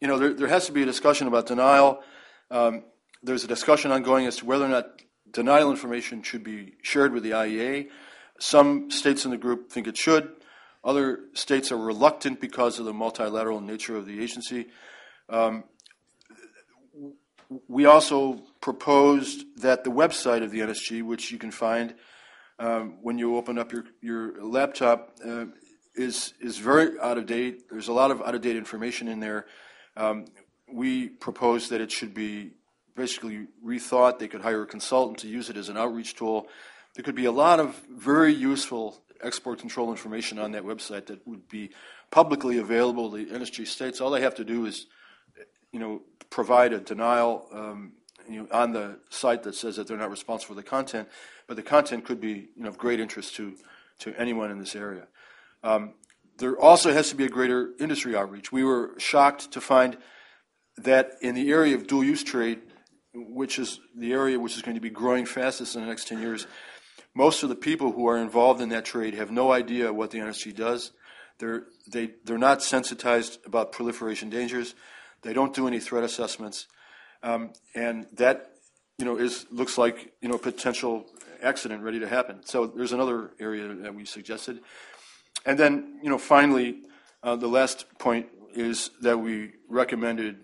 you know, there, there has to be a discussion about denial. Um, there's a discussion ongoing as to whether or not denial information should be shared with the IEA. Some states in the group think it should. Other states are reluctant because of the multilateral nature of the agency. Um, we also proposed that the website of the NSG, which you can find um, when you open up your, your laptop, uh, is, is very out of date. There's a lot of out of date information in there. Um, we proposed that it should be basically rethought. They could hire a consultant to use it as an outreach tool. There could be a lot of very useful export control information on that website that would be publicly available. The NSG states all they have to do is, you know, provide a denial um, you know, on the site that says that they're not responsible for the content, but the content could be you know, of great interest to, to anyone in this area. Um, there also has to be a greater industry outreach. We were shocked to find that in the area of dual use trade, which is the area which is going to be growing fastest in the next 10 years, most of the people who are involved in that trade have no idea what the NSG does. They're, they, they're not sensitized about proliferation dangers. They don't do any threat assessments. Um, and that, you know, is, looks like, you know, a potential accident ready to happen. So there's another area that we suggested. And then, you know, finally, uh, the last point is that we recommended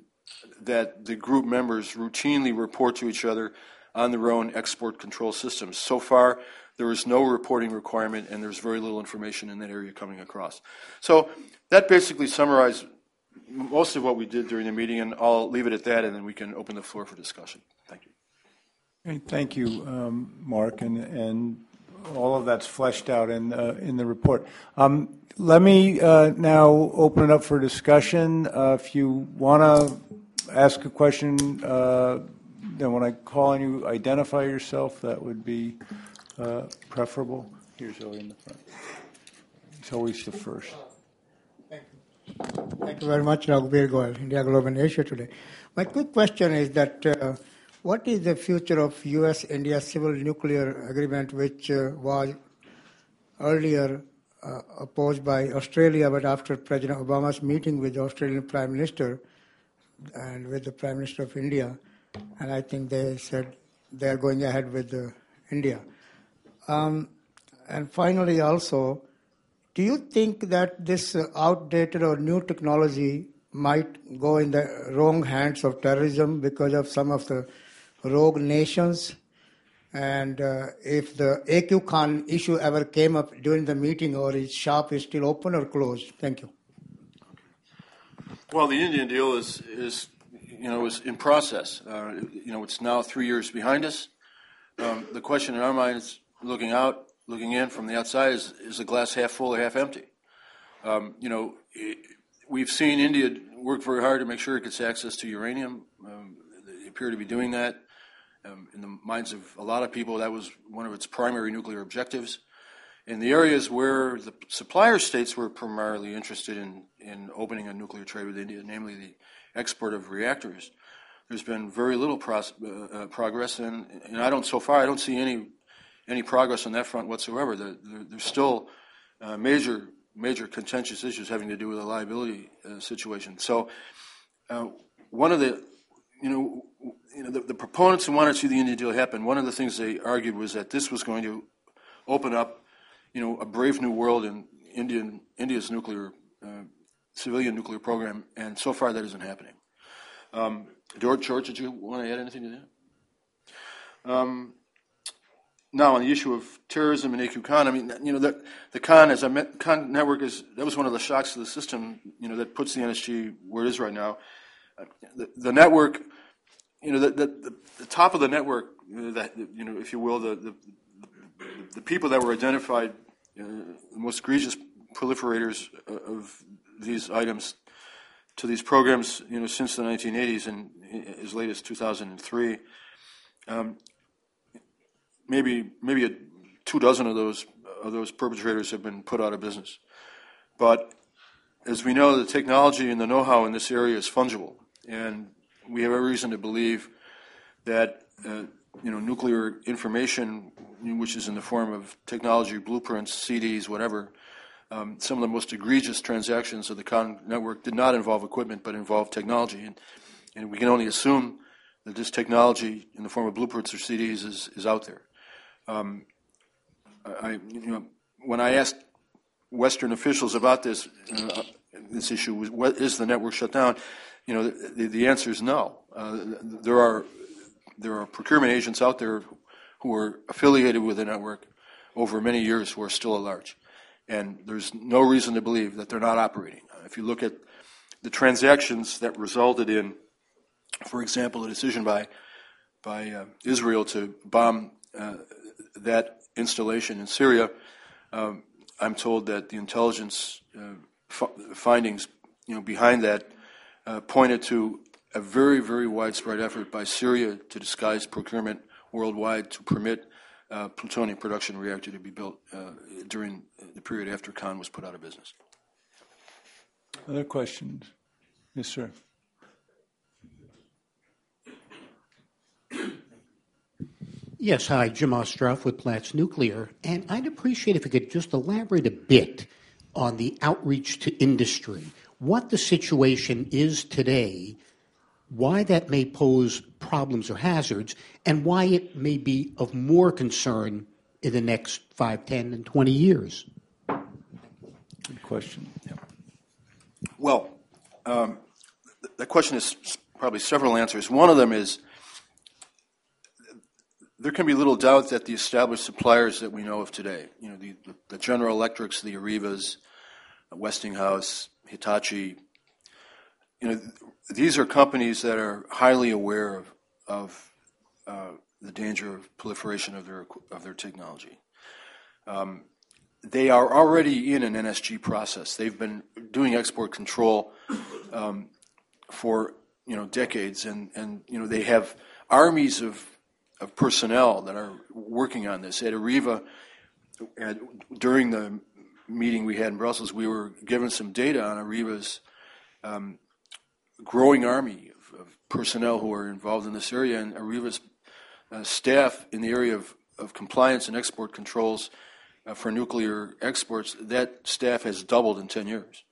that the group members routinely report to each other on their own export control systems. So far, there is no reporting requirement, and there's very little information in that area coming across. So that basically summarized most of what we did during the meeting, and I'll leave it at that, and then we can open the floor for discussion. Thank you. thank you, um, Mark, and, and all of that's fleshed out in uh, in the report. Um, let me uh, now open it up for discussion. Uh, if you want to ask a question, uh, then when I call on you, identify yourself. That would be uh, preferable. Here's Zoe in the front. He's always the first. Thank you. Thank you very much, Raghubir Goyal, India Globe and Asia Today. My quick question is that uh, what is the future of U.S.-India civil nuclear agreement, which uh, was earlier uh, opposed by Australia, but after President Obama's meeting with the Australian Prime Minister, and with the Prime Minister of India, and I think they said they are going ahead with uh, India. Um, and finally, also, do you think that this uh, outdated or new technology might go in the wrong hands of terrorism because of some of the rogue nations And uh, if the AQ Khan issue ever came up during the meeting, or its shop is still open or closed? Thank you. Well, the Indian deal is, is you know, is in process. Uh, you know, it's now three years behind us. Um, the question in our minds, looking out, looking in from the outside, is is the glass half full or half empty? Um, you know, it, we've seen India work very hard to make sure it gets access to uranium. Um, they appear to be doing that. Um, in the minds of a lot of people, that was one of its primary nuclear objectives. In the areas where the supplier states were primarily interested in, in opening a nuclear trade with India, namely the export of reactors, there's been very little uh, uh, progress, and, and I don't so far I don't see any any progress on that front whatsoever. The, the, there's still uh, major major contentious issues having to do with the liability uh, situation. So uh, one of the you know you know the, the, proponents who wanted to see the Indian deal happen, one of the things they argued was that this was going to open up you know a brave new world in Indian India's nuclear uh, civilian nuclear program, and so far that isn't happening. Um, George, George, did you want to add anything to that? Um, now, on the issue of terrorism and AQ Khan, I mean, you know, the, the Khan, as I met, Khan network is, that was one of the shocks to the system, you know, that puts the NSG where it is right now. Uh, the, the, network, you know, the, the, the, top of the network, that, you know if you will, the, the, the people that were identified, uh, the most egregious proliferators of these items to these programs, you know, since the 1980s and as late as 2003. Um, maybe maybe a, two dozen of those of those perpetrators have been put out of business. But as we know, the technology and the know-how in this area is fungible, and we have every reason to believe that uh, you know nuclear information, which is in the form of technology blueprints, CDs, whatever, um, some of the most egregious transactions of the Khan network did not involve equipment but involved technology. And, and we can only assume that this technology in the form of blueprints or CDs is, is out there. Um, I, you know, when I asked Western officials about this, uh, this issue, what is the network shut down? You know, the, the answer is no. Uh, there are there are procurement agents out there who are affiliated with the network over many years who are still at large and there's no reason to believe that they're not operating. If you look at the transactions that resulted in, for example, a decision by by uh, Israel to bomb uh, that installation in Syria, um, I'm told that the intelligence uh, f- findings, you know, behind that uh, pointed to a very, very widespread effort by Syria to disguise procurement worldwide to permit uh, plutonium production reactor to be built uh, during the period after Khan was put out of business. Other questions? Yes, sir. Yes, hi, Jim Ostroff with Platts Nuclear. And I'd appreciate if you could just elaborate a bit on the outreach to industry, what the situation is today why that may pose problems or hazards, and why it may be of more concern in the next 5, 10, and 20 years? Good question. Yeah. Well, um, the question is probably several answers. One of them is there can be little doubt that the established suppliers that we know of today, you know, the, the General Electrics, the Arevas, Westinghouse, Hitachi, you know, these are companies that are highly aware of, of uh, the danger of proliferation of their of their technology. Um, they are already in an NSG process. They've been doing export control um, for you know decades, and and you know they have armies of of personnel that are working on this. At Areva, at, during the meeting we had in Brussels, we were given some data on Areva's um, growing army of, of, personnel who are involved in this area, and Areva's uh, staff in the area of, of compliance and export controls uh, for nuclear exports, that staff has doubled in 10 years.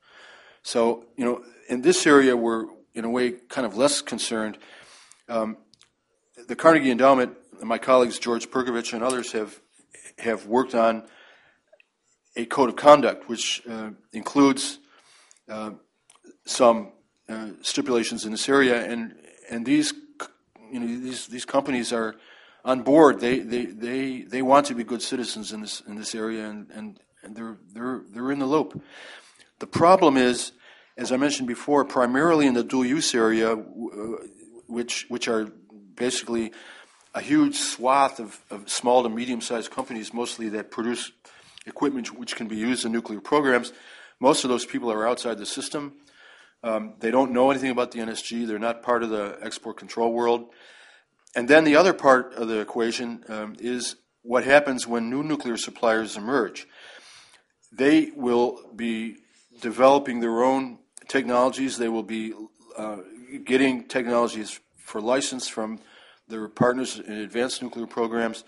So, you know, in this area, we're in a way kind of less concerned. Um, the Carnegie Endowment, my colleagues George Perkovich and others have have worked on a code of conduct, which uh, includes uh, some uh, stipulations in this area, and and these you know these these companies are on board. They, they, they, they want to be good citizens in this, in this area, and, and, and they're, they're, they're in the loop. The problem is, as I mentioned before, primarily in the dual use area, uh, which, which are basically a huge swath of, of small to medium sized companies, mostly that produce equipment which can be used in nuclear programs. Most of those people are outside the system. Um, they don't know anything about the NSG. They're not part of the export control world. And then the other part of the equation um, is what happens when new nuclear suppliers emerge. They will be developing their own technologies. They will be uh, getting technologies for license from their partners in advanced nuclear programs.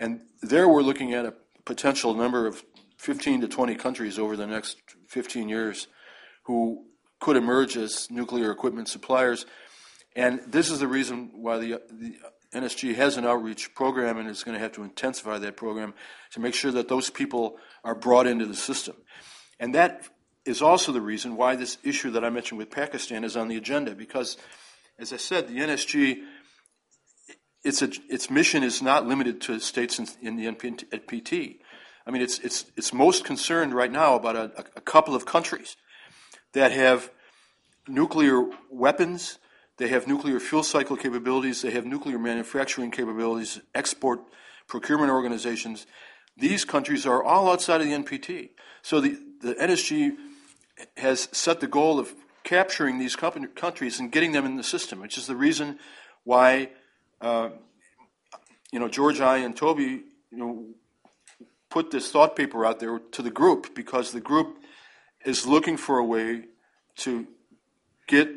And there we're looking at a potential number of 15 to 20 countries over the next 15 years who could emerge as nuclear equipment suppliers. And this is the reason why the, the NSG has an outreach program and is going to have to intensify that program to make sure that those people are brought into the system. And that is also the reason why this issue that I mentioned with Pakistan is on the agenda because, as I said, the NSG. Its, a, its mission is not limited to states in, in the NPT. I mean, it's, it's, it's most concerned right now about a, a couple of countries that have nuclear weapons, they have nuclear fuel cycle capabilities, they have nuclear manufacturing capabilities, export procurement organizations. These countries are all outside of the NPT. So the, the NSG has set the goal of capturing these countries and getting them in the system, which is the reason why, uh, you know, George I and Toby, you know, put this thought paper out there to the group because the group is looking for a way to get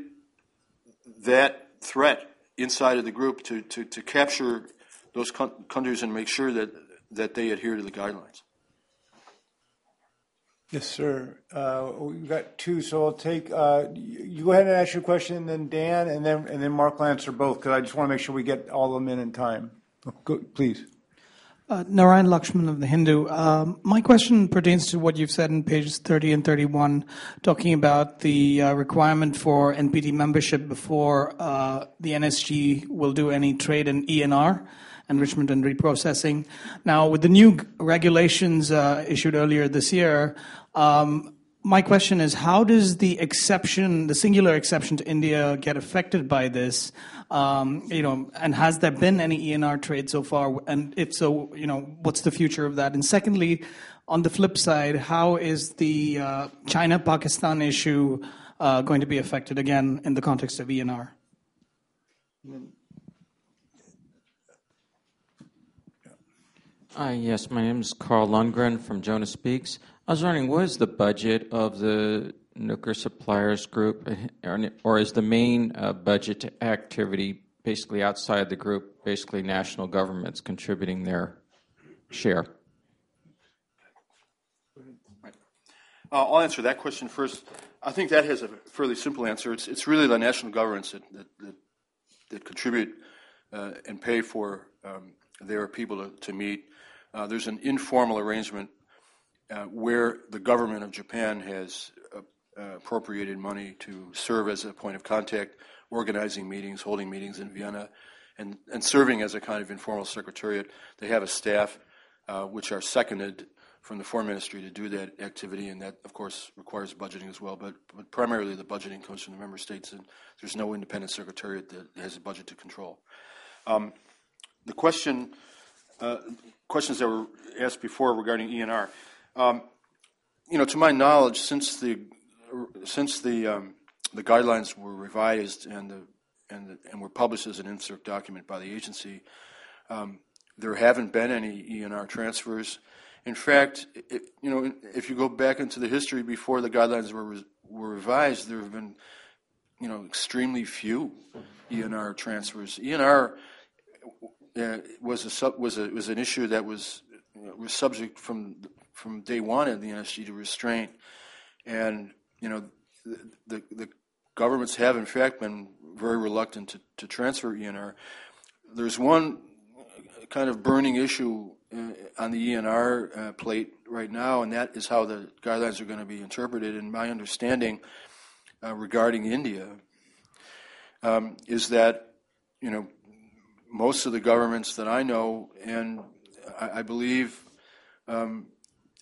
that threat inside of the group to, to, to capture those countries and make sure that, that they adhere to the guidelines. Yes, sir. Uh, we've got two, so I'll take. Uh, you go ahead and ask your question, and then Dan, and then and then Mark will answer both because I just want to make sure we get all of them in in time. Go, please. Uh, Narayan Lakshman of the Hindu. Um, my question pertains to what you've said in pages 30 and 31, talking about the uh, requirement for NPT membership before uh, the NSG will do any trade in ENR, enrichment and reprocessing. Now, with the new regulations issued earlier this year, um, my question is how does the exception, the singular exception to India, get affected by this? Um, you know, and has there been any ENR trade so far? And if so, you know, what's the future of that? And secondly, on the flip side, how is the uh, China-Pakistan issue uh, going to be affected again in the context of ENR? Yes, my name is Carl Lundgren from Jonas Speaks. I was wondering, what is the budget of the nuclear suppliers group, or is the main uh, budget activity basically outside the group, basically national governments contributing their share? Uh, I'll answer that question first. I think that has a fairly simple answer. It's, it's really the national governments that, that, that, that contribute uh, and pay for um, their people to, to meet. Uh, there's an informal arrangement uh, where the government of Japan has uh, appropriated money to serve as a point of contact, organizing meetings, holding meetings in Vienna, and, and serving as a kind of informal secretariat. They have a staff uh, which are seconded from the foreign ministry to do that activity, and that, of course, requires budgeting as well. But, but primarily, the budgeting comes from the member states, and there's no independent secretariat that has a budget to control. Um, the question, uh, questions that were asked before regarding ENR. Um, you know, to my knowledge, since the since the um, the guidelines were revised and the, and the, and were published as an INFCIRC document by the agency, um, there haven't been any ENR transfers. In fact, it, you know, if you go back into the history before the guidelines were were revised, there have been, you know, extremely few ENR transfers. ENR uh, was a sub, was a was an issue that was was subject from from day one in the NSG to restraint. And, you know, the, the, the governments have, in fact, been very reluctant to, to transfer ENR. There's one kind of burning issue uh, on the ENR uh, plate right now, and that is how the guidelines are going to be interpreted. And my understanding uh, regarding India um, is that, you know, most of the governments that I know, and I, I believe um,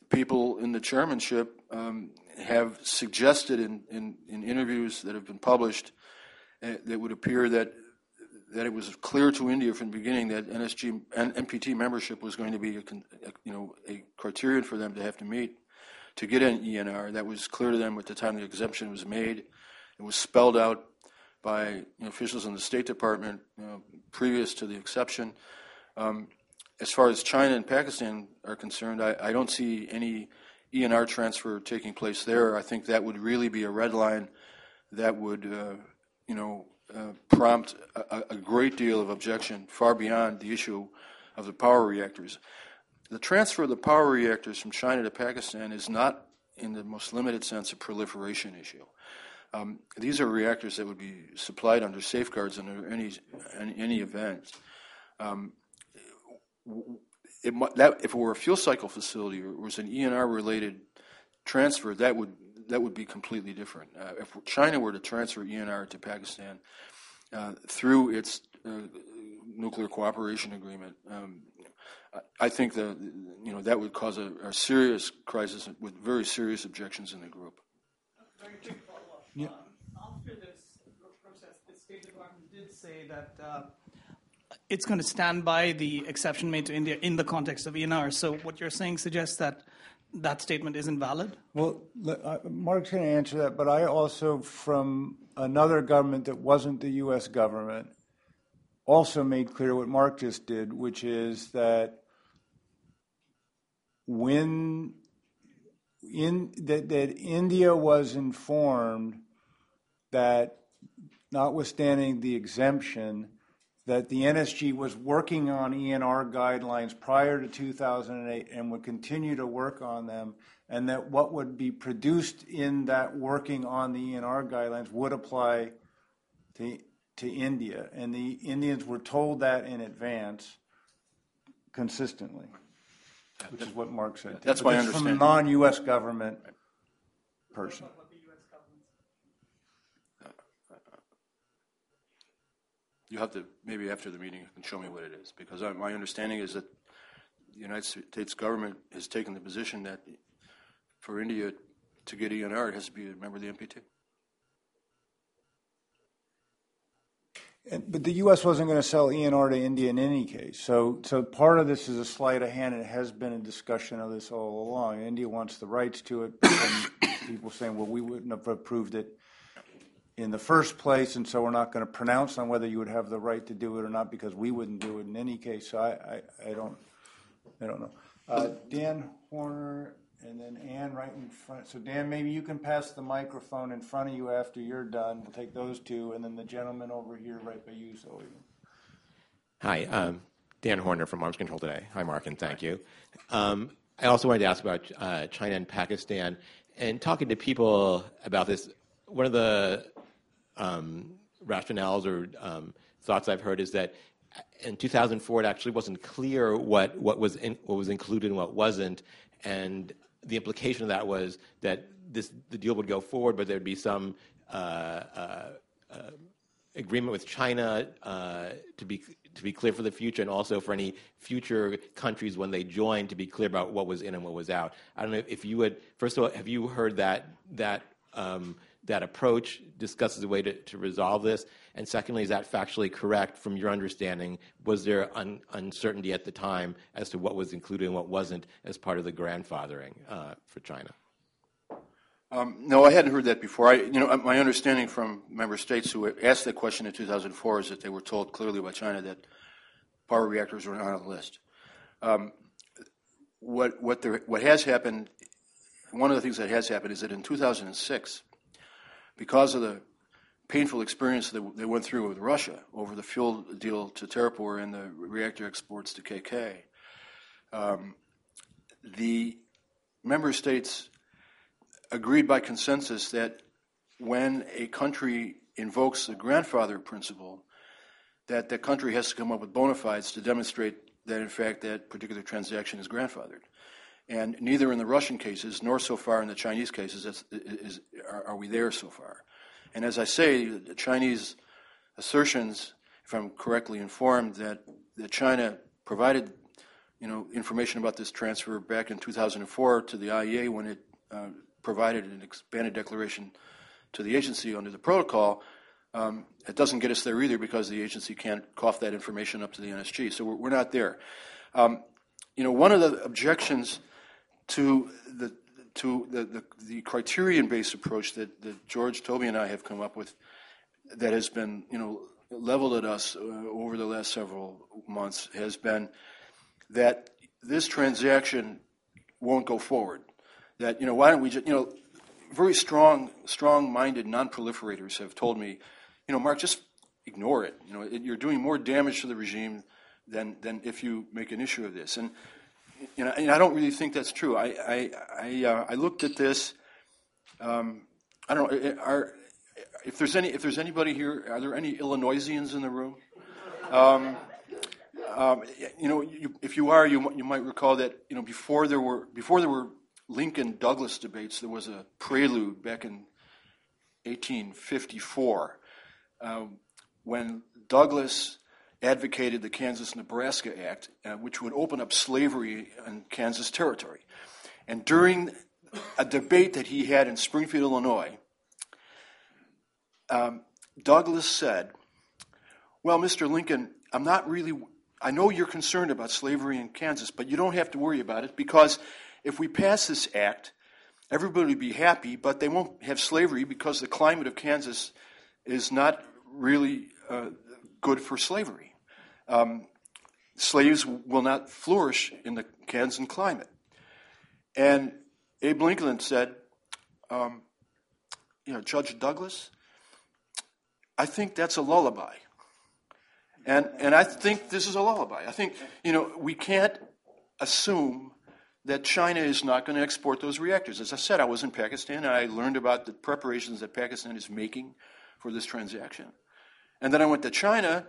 people in the chairmanship um, have suggested in, in, in, interviews that have been published uh, that would appear that that it was clear to India from the beginning that NSG and NPT membership was going to be a, a, you know a criterion for them to have to meet to get an ENR. That was clear to them at the time the exemption was made. It was spelled out by you know, officials in the State Department you know, previous to the exception. Um, as far as China and Pakistan are concerned, I, I, don't see any ENR transfer taking place there. I think that would really be a red line that would, uh, you know, uh, prompt a, a, great deal of objection far beyond the issue of the power reactors. The transfer of the power reactors from China to Pakistan is not, in the most limited sense, a proliferation issue. Um, these are reactors that would be supplied under safeguards under any any, event. Um, it, that, if it were a fuel cycle facility or it was an ENR related transfer, that would that would be completely different. Uh, if China were to transfer ENR to Pakistan uh, through its uh, nuclear cooperation agreement, um, I think that you know that would cause a, a, serious crisis with very serious objections in the group. Yeah. Um, after this process, the State Department did say that uh, it's going to stand by the exception made to India in the context of ENR. So what you're saying suggests that that statement isn't valid? Well, Mark's going to answer that, but I also, from another government that wasn't the U.S. government, also made clear what Mark just did, which is that when in that, that India was informed that notwithstanding the exemption, that the NSG was working on ENR guidelines prior to 2008 and would continue to work on them, and that what would be produced in that working on the ENR guidelines would apply to, to India. And the Indians were told that in advance consistently, which is what Mark said. That's my understanding. From a non US government person. You have to maybe after the meeting you can show me what it is because I, my understanding is that the United States government has taken the position that for India to get ENR it has to be a member of the. And, but the U.S. wasn't going to sell ENR to India in any case. So, so part of this is a sleight of hand, and it has been a discussion of this all along. India wants the rights to it, and people saying, well, we wouldn't have approved it in the first place, and so we're not going to pronounce on whether you would have the right to do it or not because we wouldn't do it in any case. So I, I, I don't, I don't know. Uh, Dan Horner, and then Ann right in front. So Dan, maybe you can pass the microphone in front of you after you're done. We'll take those two, and then the gentleman over here right by you, So. Hi, um, Dan Horner from Arms Control Today. Hi, Mark, and thank you. Um, I also wanted to ask about uh, China and Pakistan, and talking to people about this. One of the um, rationales or um, thoughts I've heard is that in 2004 it actually wasn't clear what, what, was in, what was included and what wasn't, and the implication of that was that this, the deal would go forward, but there'd be some uh, uh, uh, agreement with China uh, to be to be clear for the future, and also for any future countries when they join to be clear about what was in and what was out. I don't know if you would. First of all, have you heard that that um, that approach discusses a way to, to resolve this? And secondly, is that factually correct from your understanding? Was there un- uncertainty at the time as to what was included and what wasn't as part of the grandfathering uh, for China? Um, no, I hadn't heard that before. I, you know, my understanding from member states who asked that question in 2004 is that they were told clearly by China that power reactors were not on the list. Um, what what there, what has happened? One of the things that has happened is that in 2006, because of the painful experience that they went through with Russia over the fuel deal to Tarapur and the reactor exports to KK, um, the member states agreed by consensus that when a country invokes the grandfather principle, that the country has to come up with bona fides to demonstrate that, in fact, that particular transaction is grandfathered. And neither in the Russian cases nor so far in the Chinese cases is, is, are, are, we there so far. And as I say, the Chinese assertions if I'm correctly informed, that, that China provided you know, information about this transfer back in 2004 to the IAEA when it uh, provided an expanded declaration to the agency under the protocol. Um, it doesn't get us there either because the agency can't cough that information up to the NSG. So we're, we're not there. Um, you know, one of the objections to the to the, the, the criterion-based approach that, that George, Toby, and I have come up with that has been, you know, leveled at us uh, over the last several months has been that this transaction won't go forward. That, you know, why don't we just, you know, very strong, strong-minded non-proliferators have told me, you know, Mark, just ignore it. You know, it, you're doing more damage to the regime than, than if you make an issue of this. And you know, and I don't really think that's true. I I I, uh, I looked at this. Um, I don't know. Are if there's any if there's anybody here, are there any Illinoisians in the room? Um, um, you know, you, if you are, you you might recall that you know before there were before there were Lincoln Douglas debates, there was a prelude back in 1854 uh, when Douglas advocated the Kansas Nebraska Act, uh, which would open up slavery in Kansas territory. And during a debate that he had in Springfield, Illinois, um, Douglas said, Well, Mr. Lincoln, I'm not really, I know you're concerned about slavery in Kansas, but you don't have to worry about it because if we pass this act, everybody will be happy, but they won't have slavery because the climate of Kansas is not really uh, good for slavery. Um, slaves will not flourish in the Kansan climate. And Abe Lincoln said, um, you know, Judge Douglas, I think that's a lullaby. And, and I think this is a lullaby. I think, you know, we can't assume that China is not going to export those reactors. As I said, I was in Pakistan and I learned about the preparations that Pakistan is making for this transaction. And then I went to China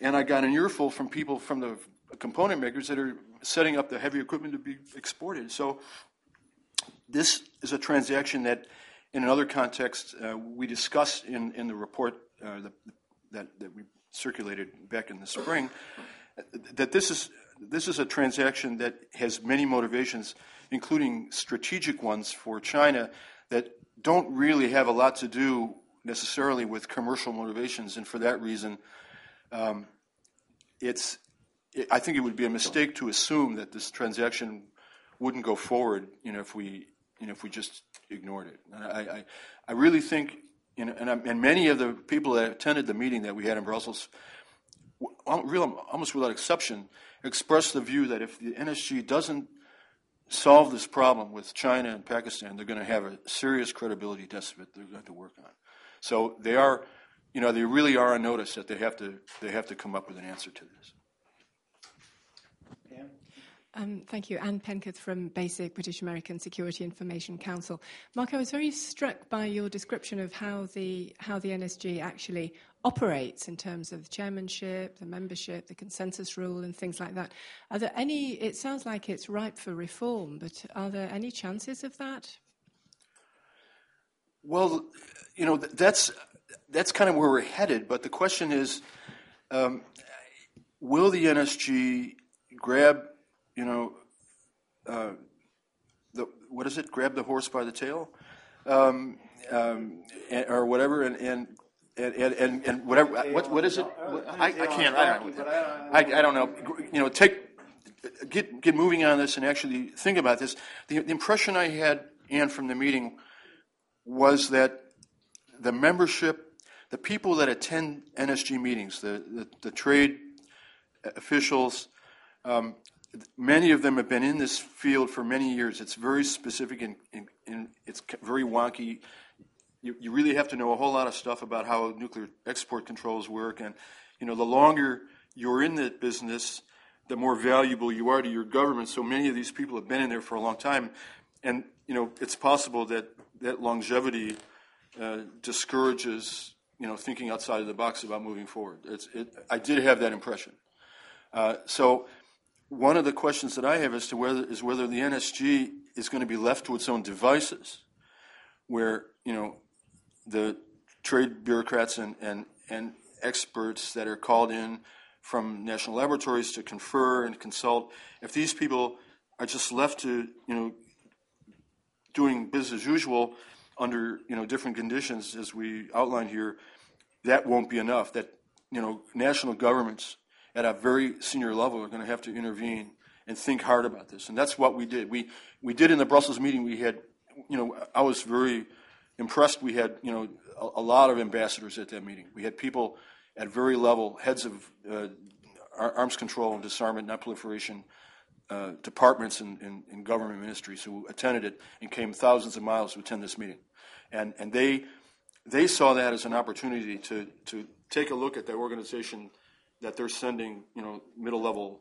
and I got an earful from people from the component makers that are setting up the heavy equipment to be exported. So this is a transaction that, in another context, uh, we discussed in, in the report uh, the, that, that we circulated back in the spring, that this is, this is a transaction that has many motivations, including strategic ones for China that don't really have a lot to do necessarily with commercial motivations, and for that reason, um, it's, it, I think it would be a mistake to assume that this transaction wouldn't go forward, you know, if we, you know, if we just ignored it. And I, I, I really think, you know, and, I, and many of the people that attended the meeting that we had in Brussels, almost without exception, expressed the view that if the NSG doesn't solve this problem with China and Pakistan, they're going to have a serious credibility deficit they're going to work on. So they are you know, they really are on notice that they have to they have to come up with an answer to this. Um, thank you. Anne Penketh from BASIC, British American Security Information Council. Mark, I was very struck by your description of how the, how the NSG actually operates in terms of the chairmanship, the membership, the consensus rule, and things like that. Are there any, it sounds like it's ripe for reform, but are there any chances of that? Well, you know, that's that's kind of where we're headed. But the question is, um, will the NSG grab, you know, uh, the what is it? Grab the horse by the tail, um, um, and, or whatever, and and. And, and, and whatever what what is it I, I can't I don't know I, I don't know you know take get get moving on this and actually think about this the, the impression I had Anne from the meeting was that the membership the people that attend NSG meetings, the, the, the trade officials, um, many of them have been in this field for many years. It's very specific and, and, and it's very wonky. You, you, really have to know a whole lot of stuff about how nuclear export controls work. And, you know, the longer you're in the business, the more valuable you are to your government. So many of these people have been in there for a long time. And, you know, it's possible that that longevity uh, discourages you know, thinking outside of the box about moving forward. It, I did have that impression. Uh, so one of the questions that I have as to whether is whether the NSG is going to be left to its own devices, where you know the trade bureaucrats and and and experts that are called in from national laboratories to confer and consult, if these people are just left to, you know, doing business as usual under, you know, different conditions as we outlined here, that won't be enough. That, you know, national governments at a very senior level are going to have to intervene and think hard about this. And that's what we did. We, we did in the Brussels meeting, we had, you know, I was very impressed. We had, you know, a, a lot of ambassadors at that meeting. We had people at very level, heads of uh, arms control and disarmament, not proliferation uh, departments and, and, and, government ministries who attended it and came thousands of miles to attend this meeting. And, and they, they saw that as an opportunity to, to take a look at that organization that they're sending, you know, middle level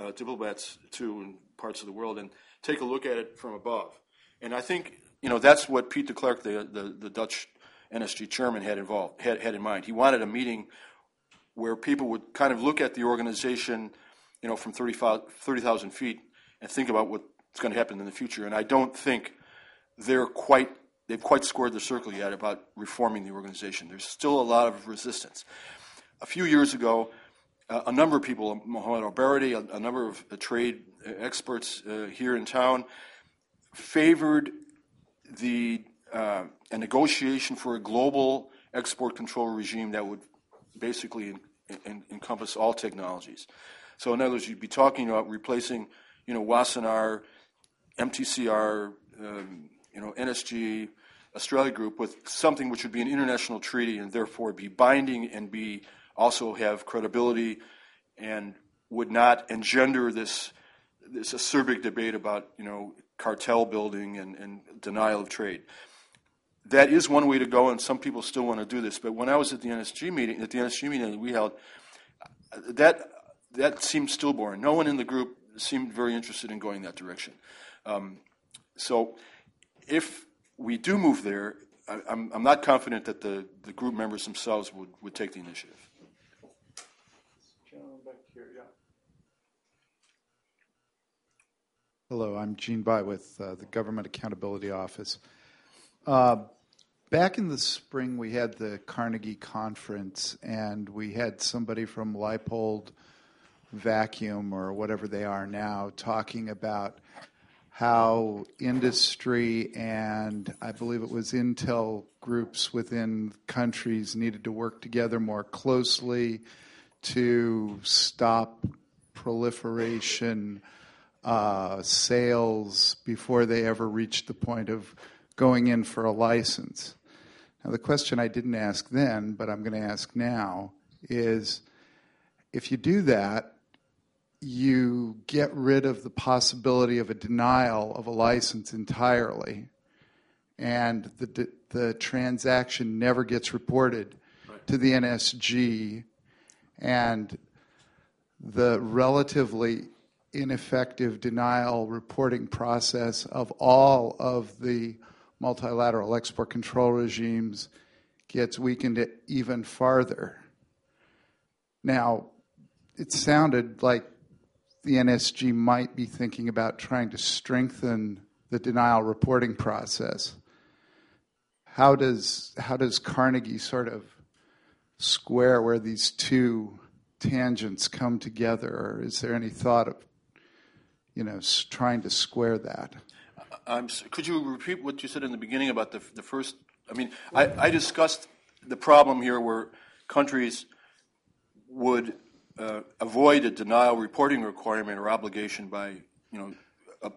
uh, diplomats to in parts of the world and take a look at it from above. And I think, you know, that's what Piet de Klerk, the, the, the Dutch NSG chairman, had involved had, had in mind. He wanted a meeting where people would kind of look at the organization, you know, from 30,000 30, feet and think about what's going to happen in the future. And I don't think they're quite they've quite squared the circle yet about reforming the organization. There's still a lot of resistance. A few years ago, uh, a number of people, Mohamed ElBaradei, a, a number of uh, trade experts uh, here in town, favored the uh, a negotiation for a global export control regime that would basically in, in, encompass all technologies. So, in other words, you'd be talking about replacing, you know, Wassenaar, MTCR, um, you know, NSG, Australia Group with something which would be an international treaty and therefore be binding and be also have credibility and would not engender this this acerbic debate about you know cartel building and, and denial of trade that is one way to go, and some people still want to do this. But when I was at the NSG meeting, at the NSG meeting that we held, that that seemed stillborn. No one in the group seemed very interested in going that direction. Um, so, if we do move there, I, I'm, I'm not confident that the, the group members themselves would, would take the initiative. Hello, I'm Gene Bai with uh, the Government Accountability Office. Uh, back in the spring, we had the Carnegie conference, and we had somebody from Leybold Vacuum or whatever they are now talking about how industry and I believe it was Intel groups within countries needed to work together more closely to stop proliferation uh, sales before they ever reached the point of going in for a license. Now, the question I didn't ask then, but I'm going to ask now, is if you do that, you get rid of the possibility of a denial of a license entirely, and the, the transaction never gets reported right. to the NSG, and the relatively ineffective denial reporting process of all of the multilateral export control regimes gets weakened even farther. Now, it sounded like the NSG might be thinking about trying to strengthen the denial reporting process. How does, how does Carnegie sort of square where these two tangents come together? Or is there any thought of you know, trying to square that? I'm, could you repeat what you said in the beginning about the, the first? I mean, I, I discussed the problem here where countries would uh, avoid a denial reporting requirement or obligation by, you know. Uh,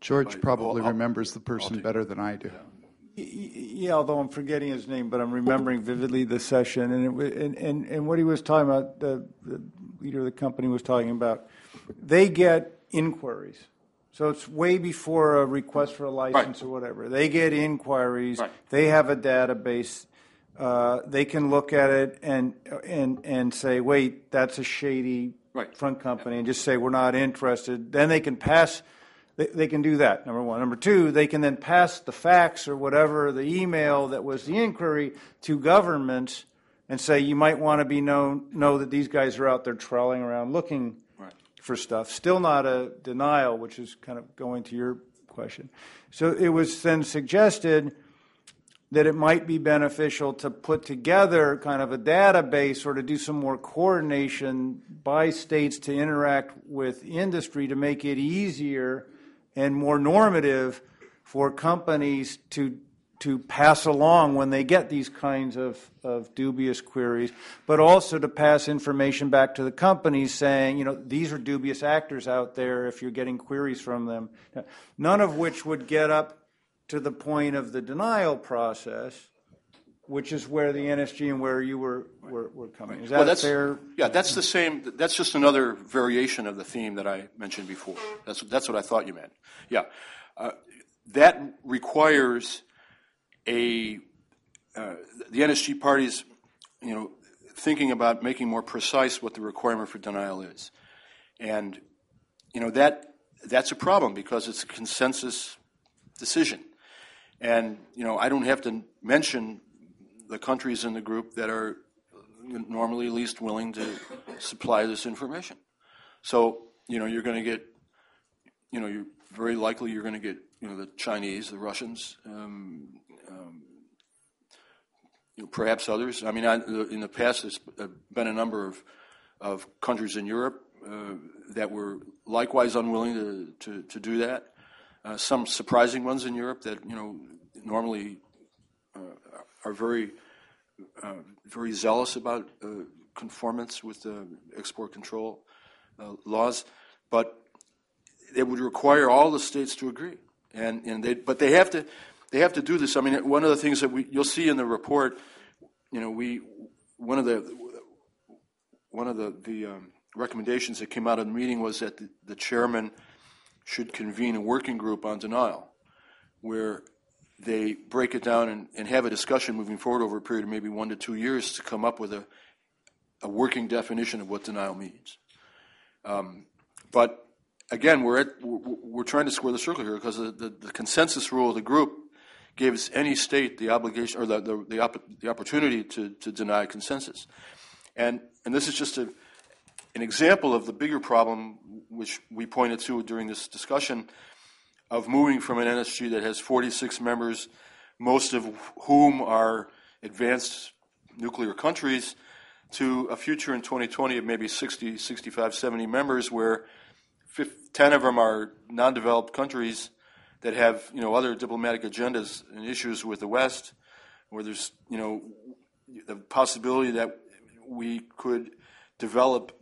George by, probably remembers the person better than I do. Yeah. yeah. although I'm forgetting his name, but I'm remembering vividly the session, and it, and, and and what he was talking about. The, the leader of the company was talking about. They get inquiries so it's way before a request for a license right. or whatever. They get inquiries. Right. They have a database. Uh, they can look at it and and and say, wait, that's a shady right. front company, yeah. and just say we're not interested. Then they can pass. They, they can do that. Number one. Number two, they can then pass the fax or whatever the email that was the inquiry to governments and say you might want to be known know that these guys are out there trolling around looking for stuff. Still not a denial, which is kind of going to your question. So it was then suggested that it might be beneficial to put together kind of a database or to do some more coordination by states to interact with industry to make it easier and more normative for companies to to pass along when they get these kinds of, of dubious queries, but also to pass information back to the companies saying, you know, these are dubious actors out there if you're getting queries from them. None of which would get up to the point of the denial process, which is where the NSG and where you were, were, were coming. Is that well, that's, fair? Yeah, that's the same. That's just another variation of the theme that I mentioned before. That's, that's what I thought you meant. Yeah. Uh, that requires a uh, the NSG parties, you know, thinking about making more precise what the requirement for denial is, and you know that that's a problem because it's a consensus decision, and you know I don't have to mention the countries in the group that are normally least willing to supply this information. So you know you're going to get, you know, you're very likely you're going to get you know the Chinese, the Russians, um, um, you know, perhaps others. I mean, I, in the past, there's been a number of, of countries in Europe uh, that were likewise unwilling to, to, to do that. Uh, some surprising ones in Europe that you know normally uh, are very uh, very zealous about uh, conformance with the export control uh, laws, but it would require all the states to agree, and and they but they have to they have to do this. I mean, one of the things that we you'll see in the report, you know, we one of the one of the the um, recommendations that came out of the meeting was that the, the chairman should convene a working group on denial, where they break it down and, and have a discussion moving forward over a period of maybe one to two years to come up with a, a working definition of what denial means. Um, but again, we're, at, we're, trying to square the circle here because the, the, the, consensus rule of the group gives any state the obligation or the, the, the, op- the opportunity to, to deny consensus. And, and this is just a, an example of the bigger problem which we pointed to during this discussion of moving from an NSG that has 46 members, most of whom are advanced nuclear countries, to a future in 2020 of maybe 60, 65, 70 members, where 10 of them are non developed countries that have you know other diplomatic agendas and issues with the West, where there's you know the possibility that we could develop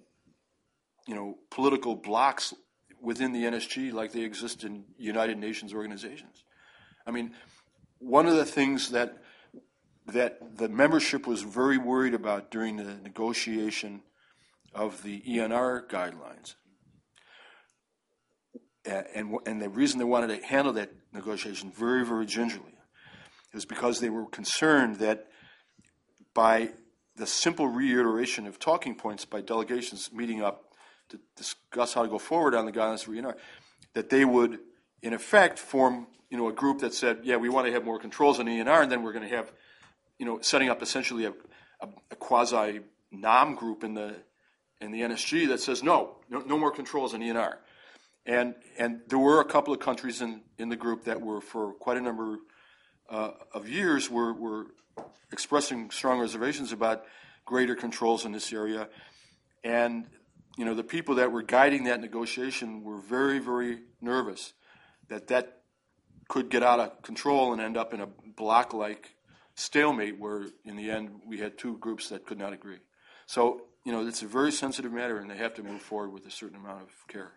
you know political blocks within the NSG like they exist in United Nations organizations. I mean, one of the things that that the membership was very worried about during the negotiation of the ENR guidelines and, and the reason they wanted to handle that negotiation very, very gingerly is because they were concerned that by the simple reiteration of talking points by delegations meeting up to discuss how to go forward on the guidelines for ENR, that they would, in effect, form you know a group that said, yeah, we want to have more controls on ENR, and then we're going to have, you know, setting up essentially a, a, a quasi NAM group in the in the NSG that says no, no, no more controls on ENR. And, and there were a couple of countries in, in the group that were, for quite a number uh, of years, were, were expressing strong reservations about greater controls in this area. And you know, the people that were guiding that negotiation were very, very nervous that that could get out of control and end up in a block-like stalemate where, in the end, we had two groups that could not agree. So, you know, it's a very sensitive matter, and they have to move forward with a certain amount of care.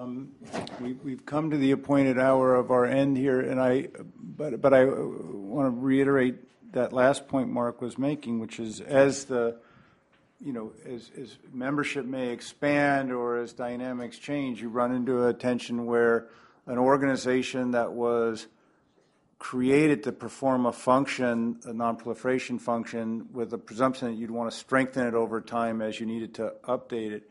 Um, we, we've come to the appointed hour of our end here, and I, but but I want to reiterate that last point Mark was making, which is as the, you know, as, as membership may expand or as dynamics change, you run into a tension where an organization that was created to perform a function, a non-proliferation function, with the presumption that you'd want to strengthen it over time as you needed to update it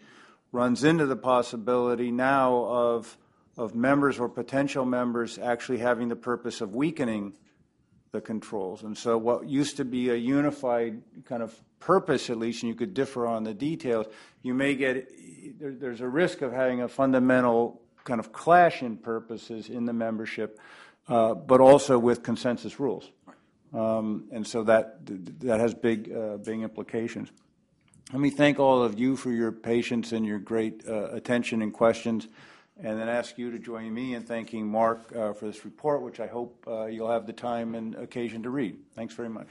runs into the possibility now of, of members or potential members actually having the purpose of weakening the controls. And so, what used to be a unified kind of purpose, at least, and you could differ on the details, you may get there, there's a risk of having a fundamental kind of clash in purposes in the membership. uh, but also with consensus rules. Um, and so that, that has big, uh, big implications. Let me thank all of you for your patience and your great uh, attention and questions, and then ask you to join me in thanking Mark uh, for this report, which I hope uh, you'll have the time and occasion to read. Thanks very much.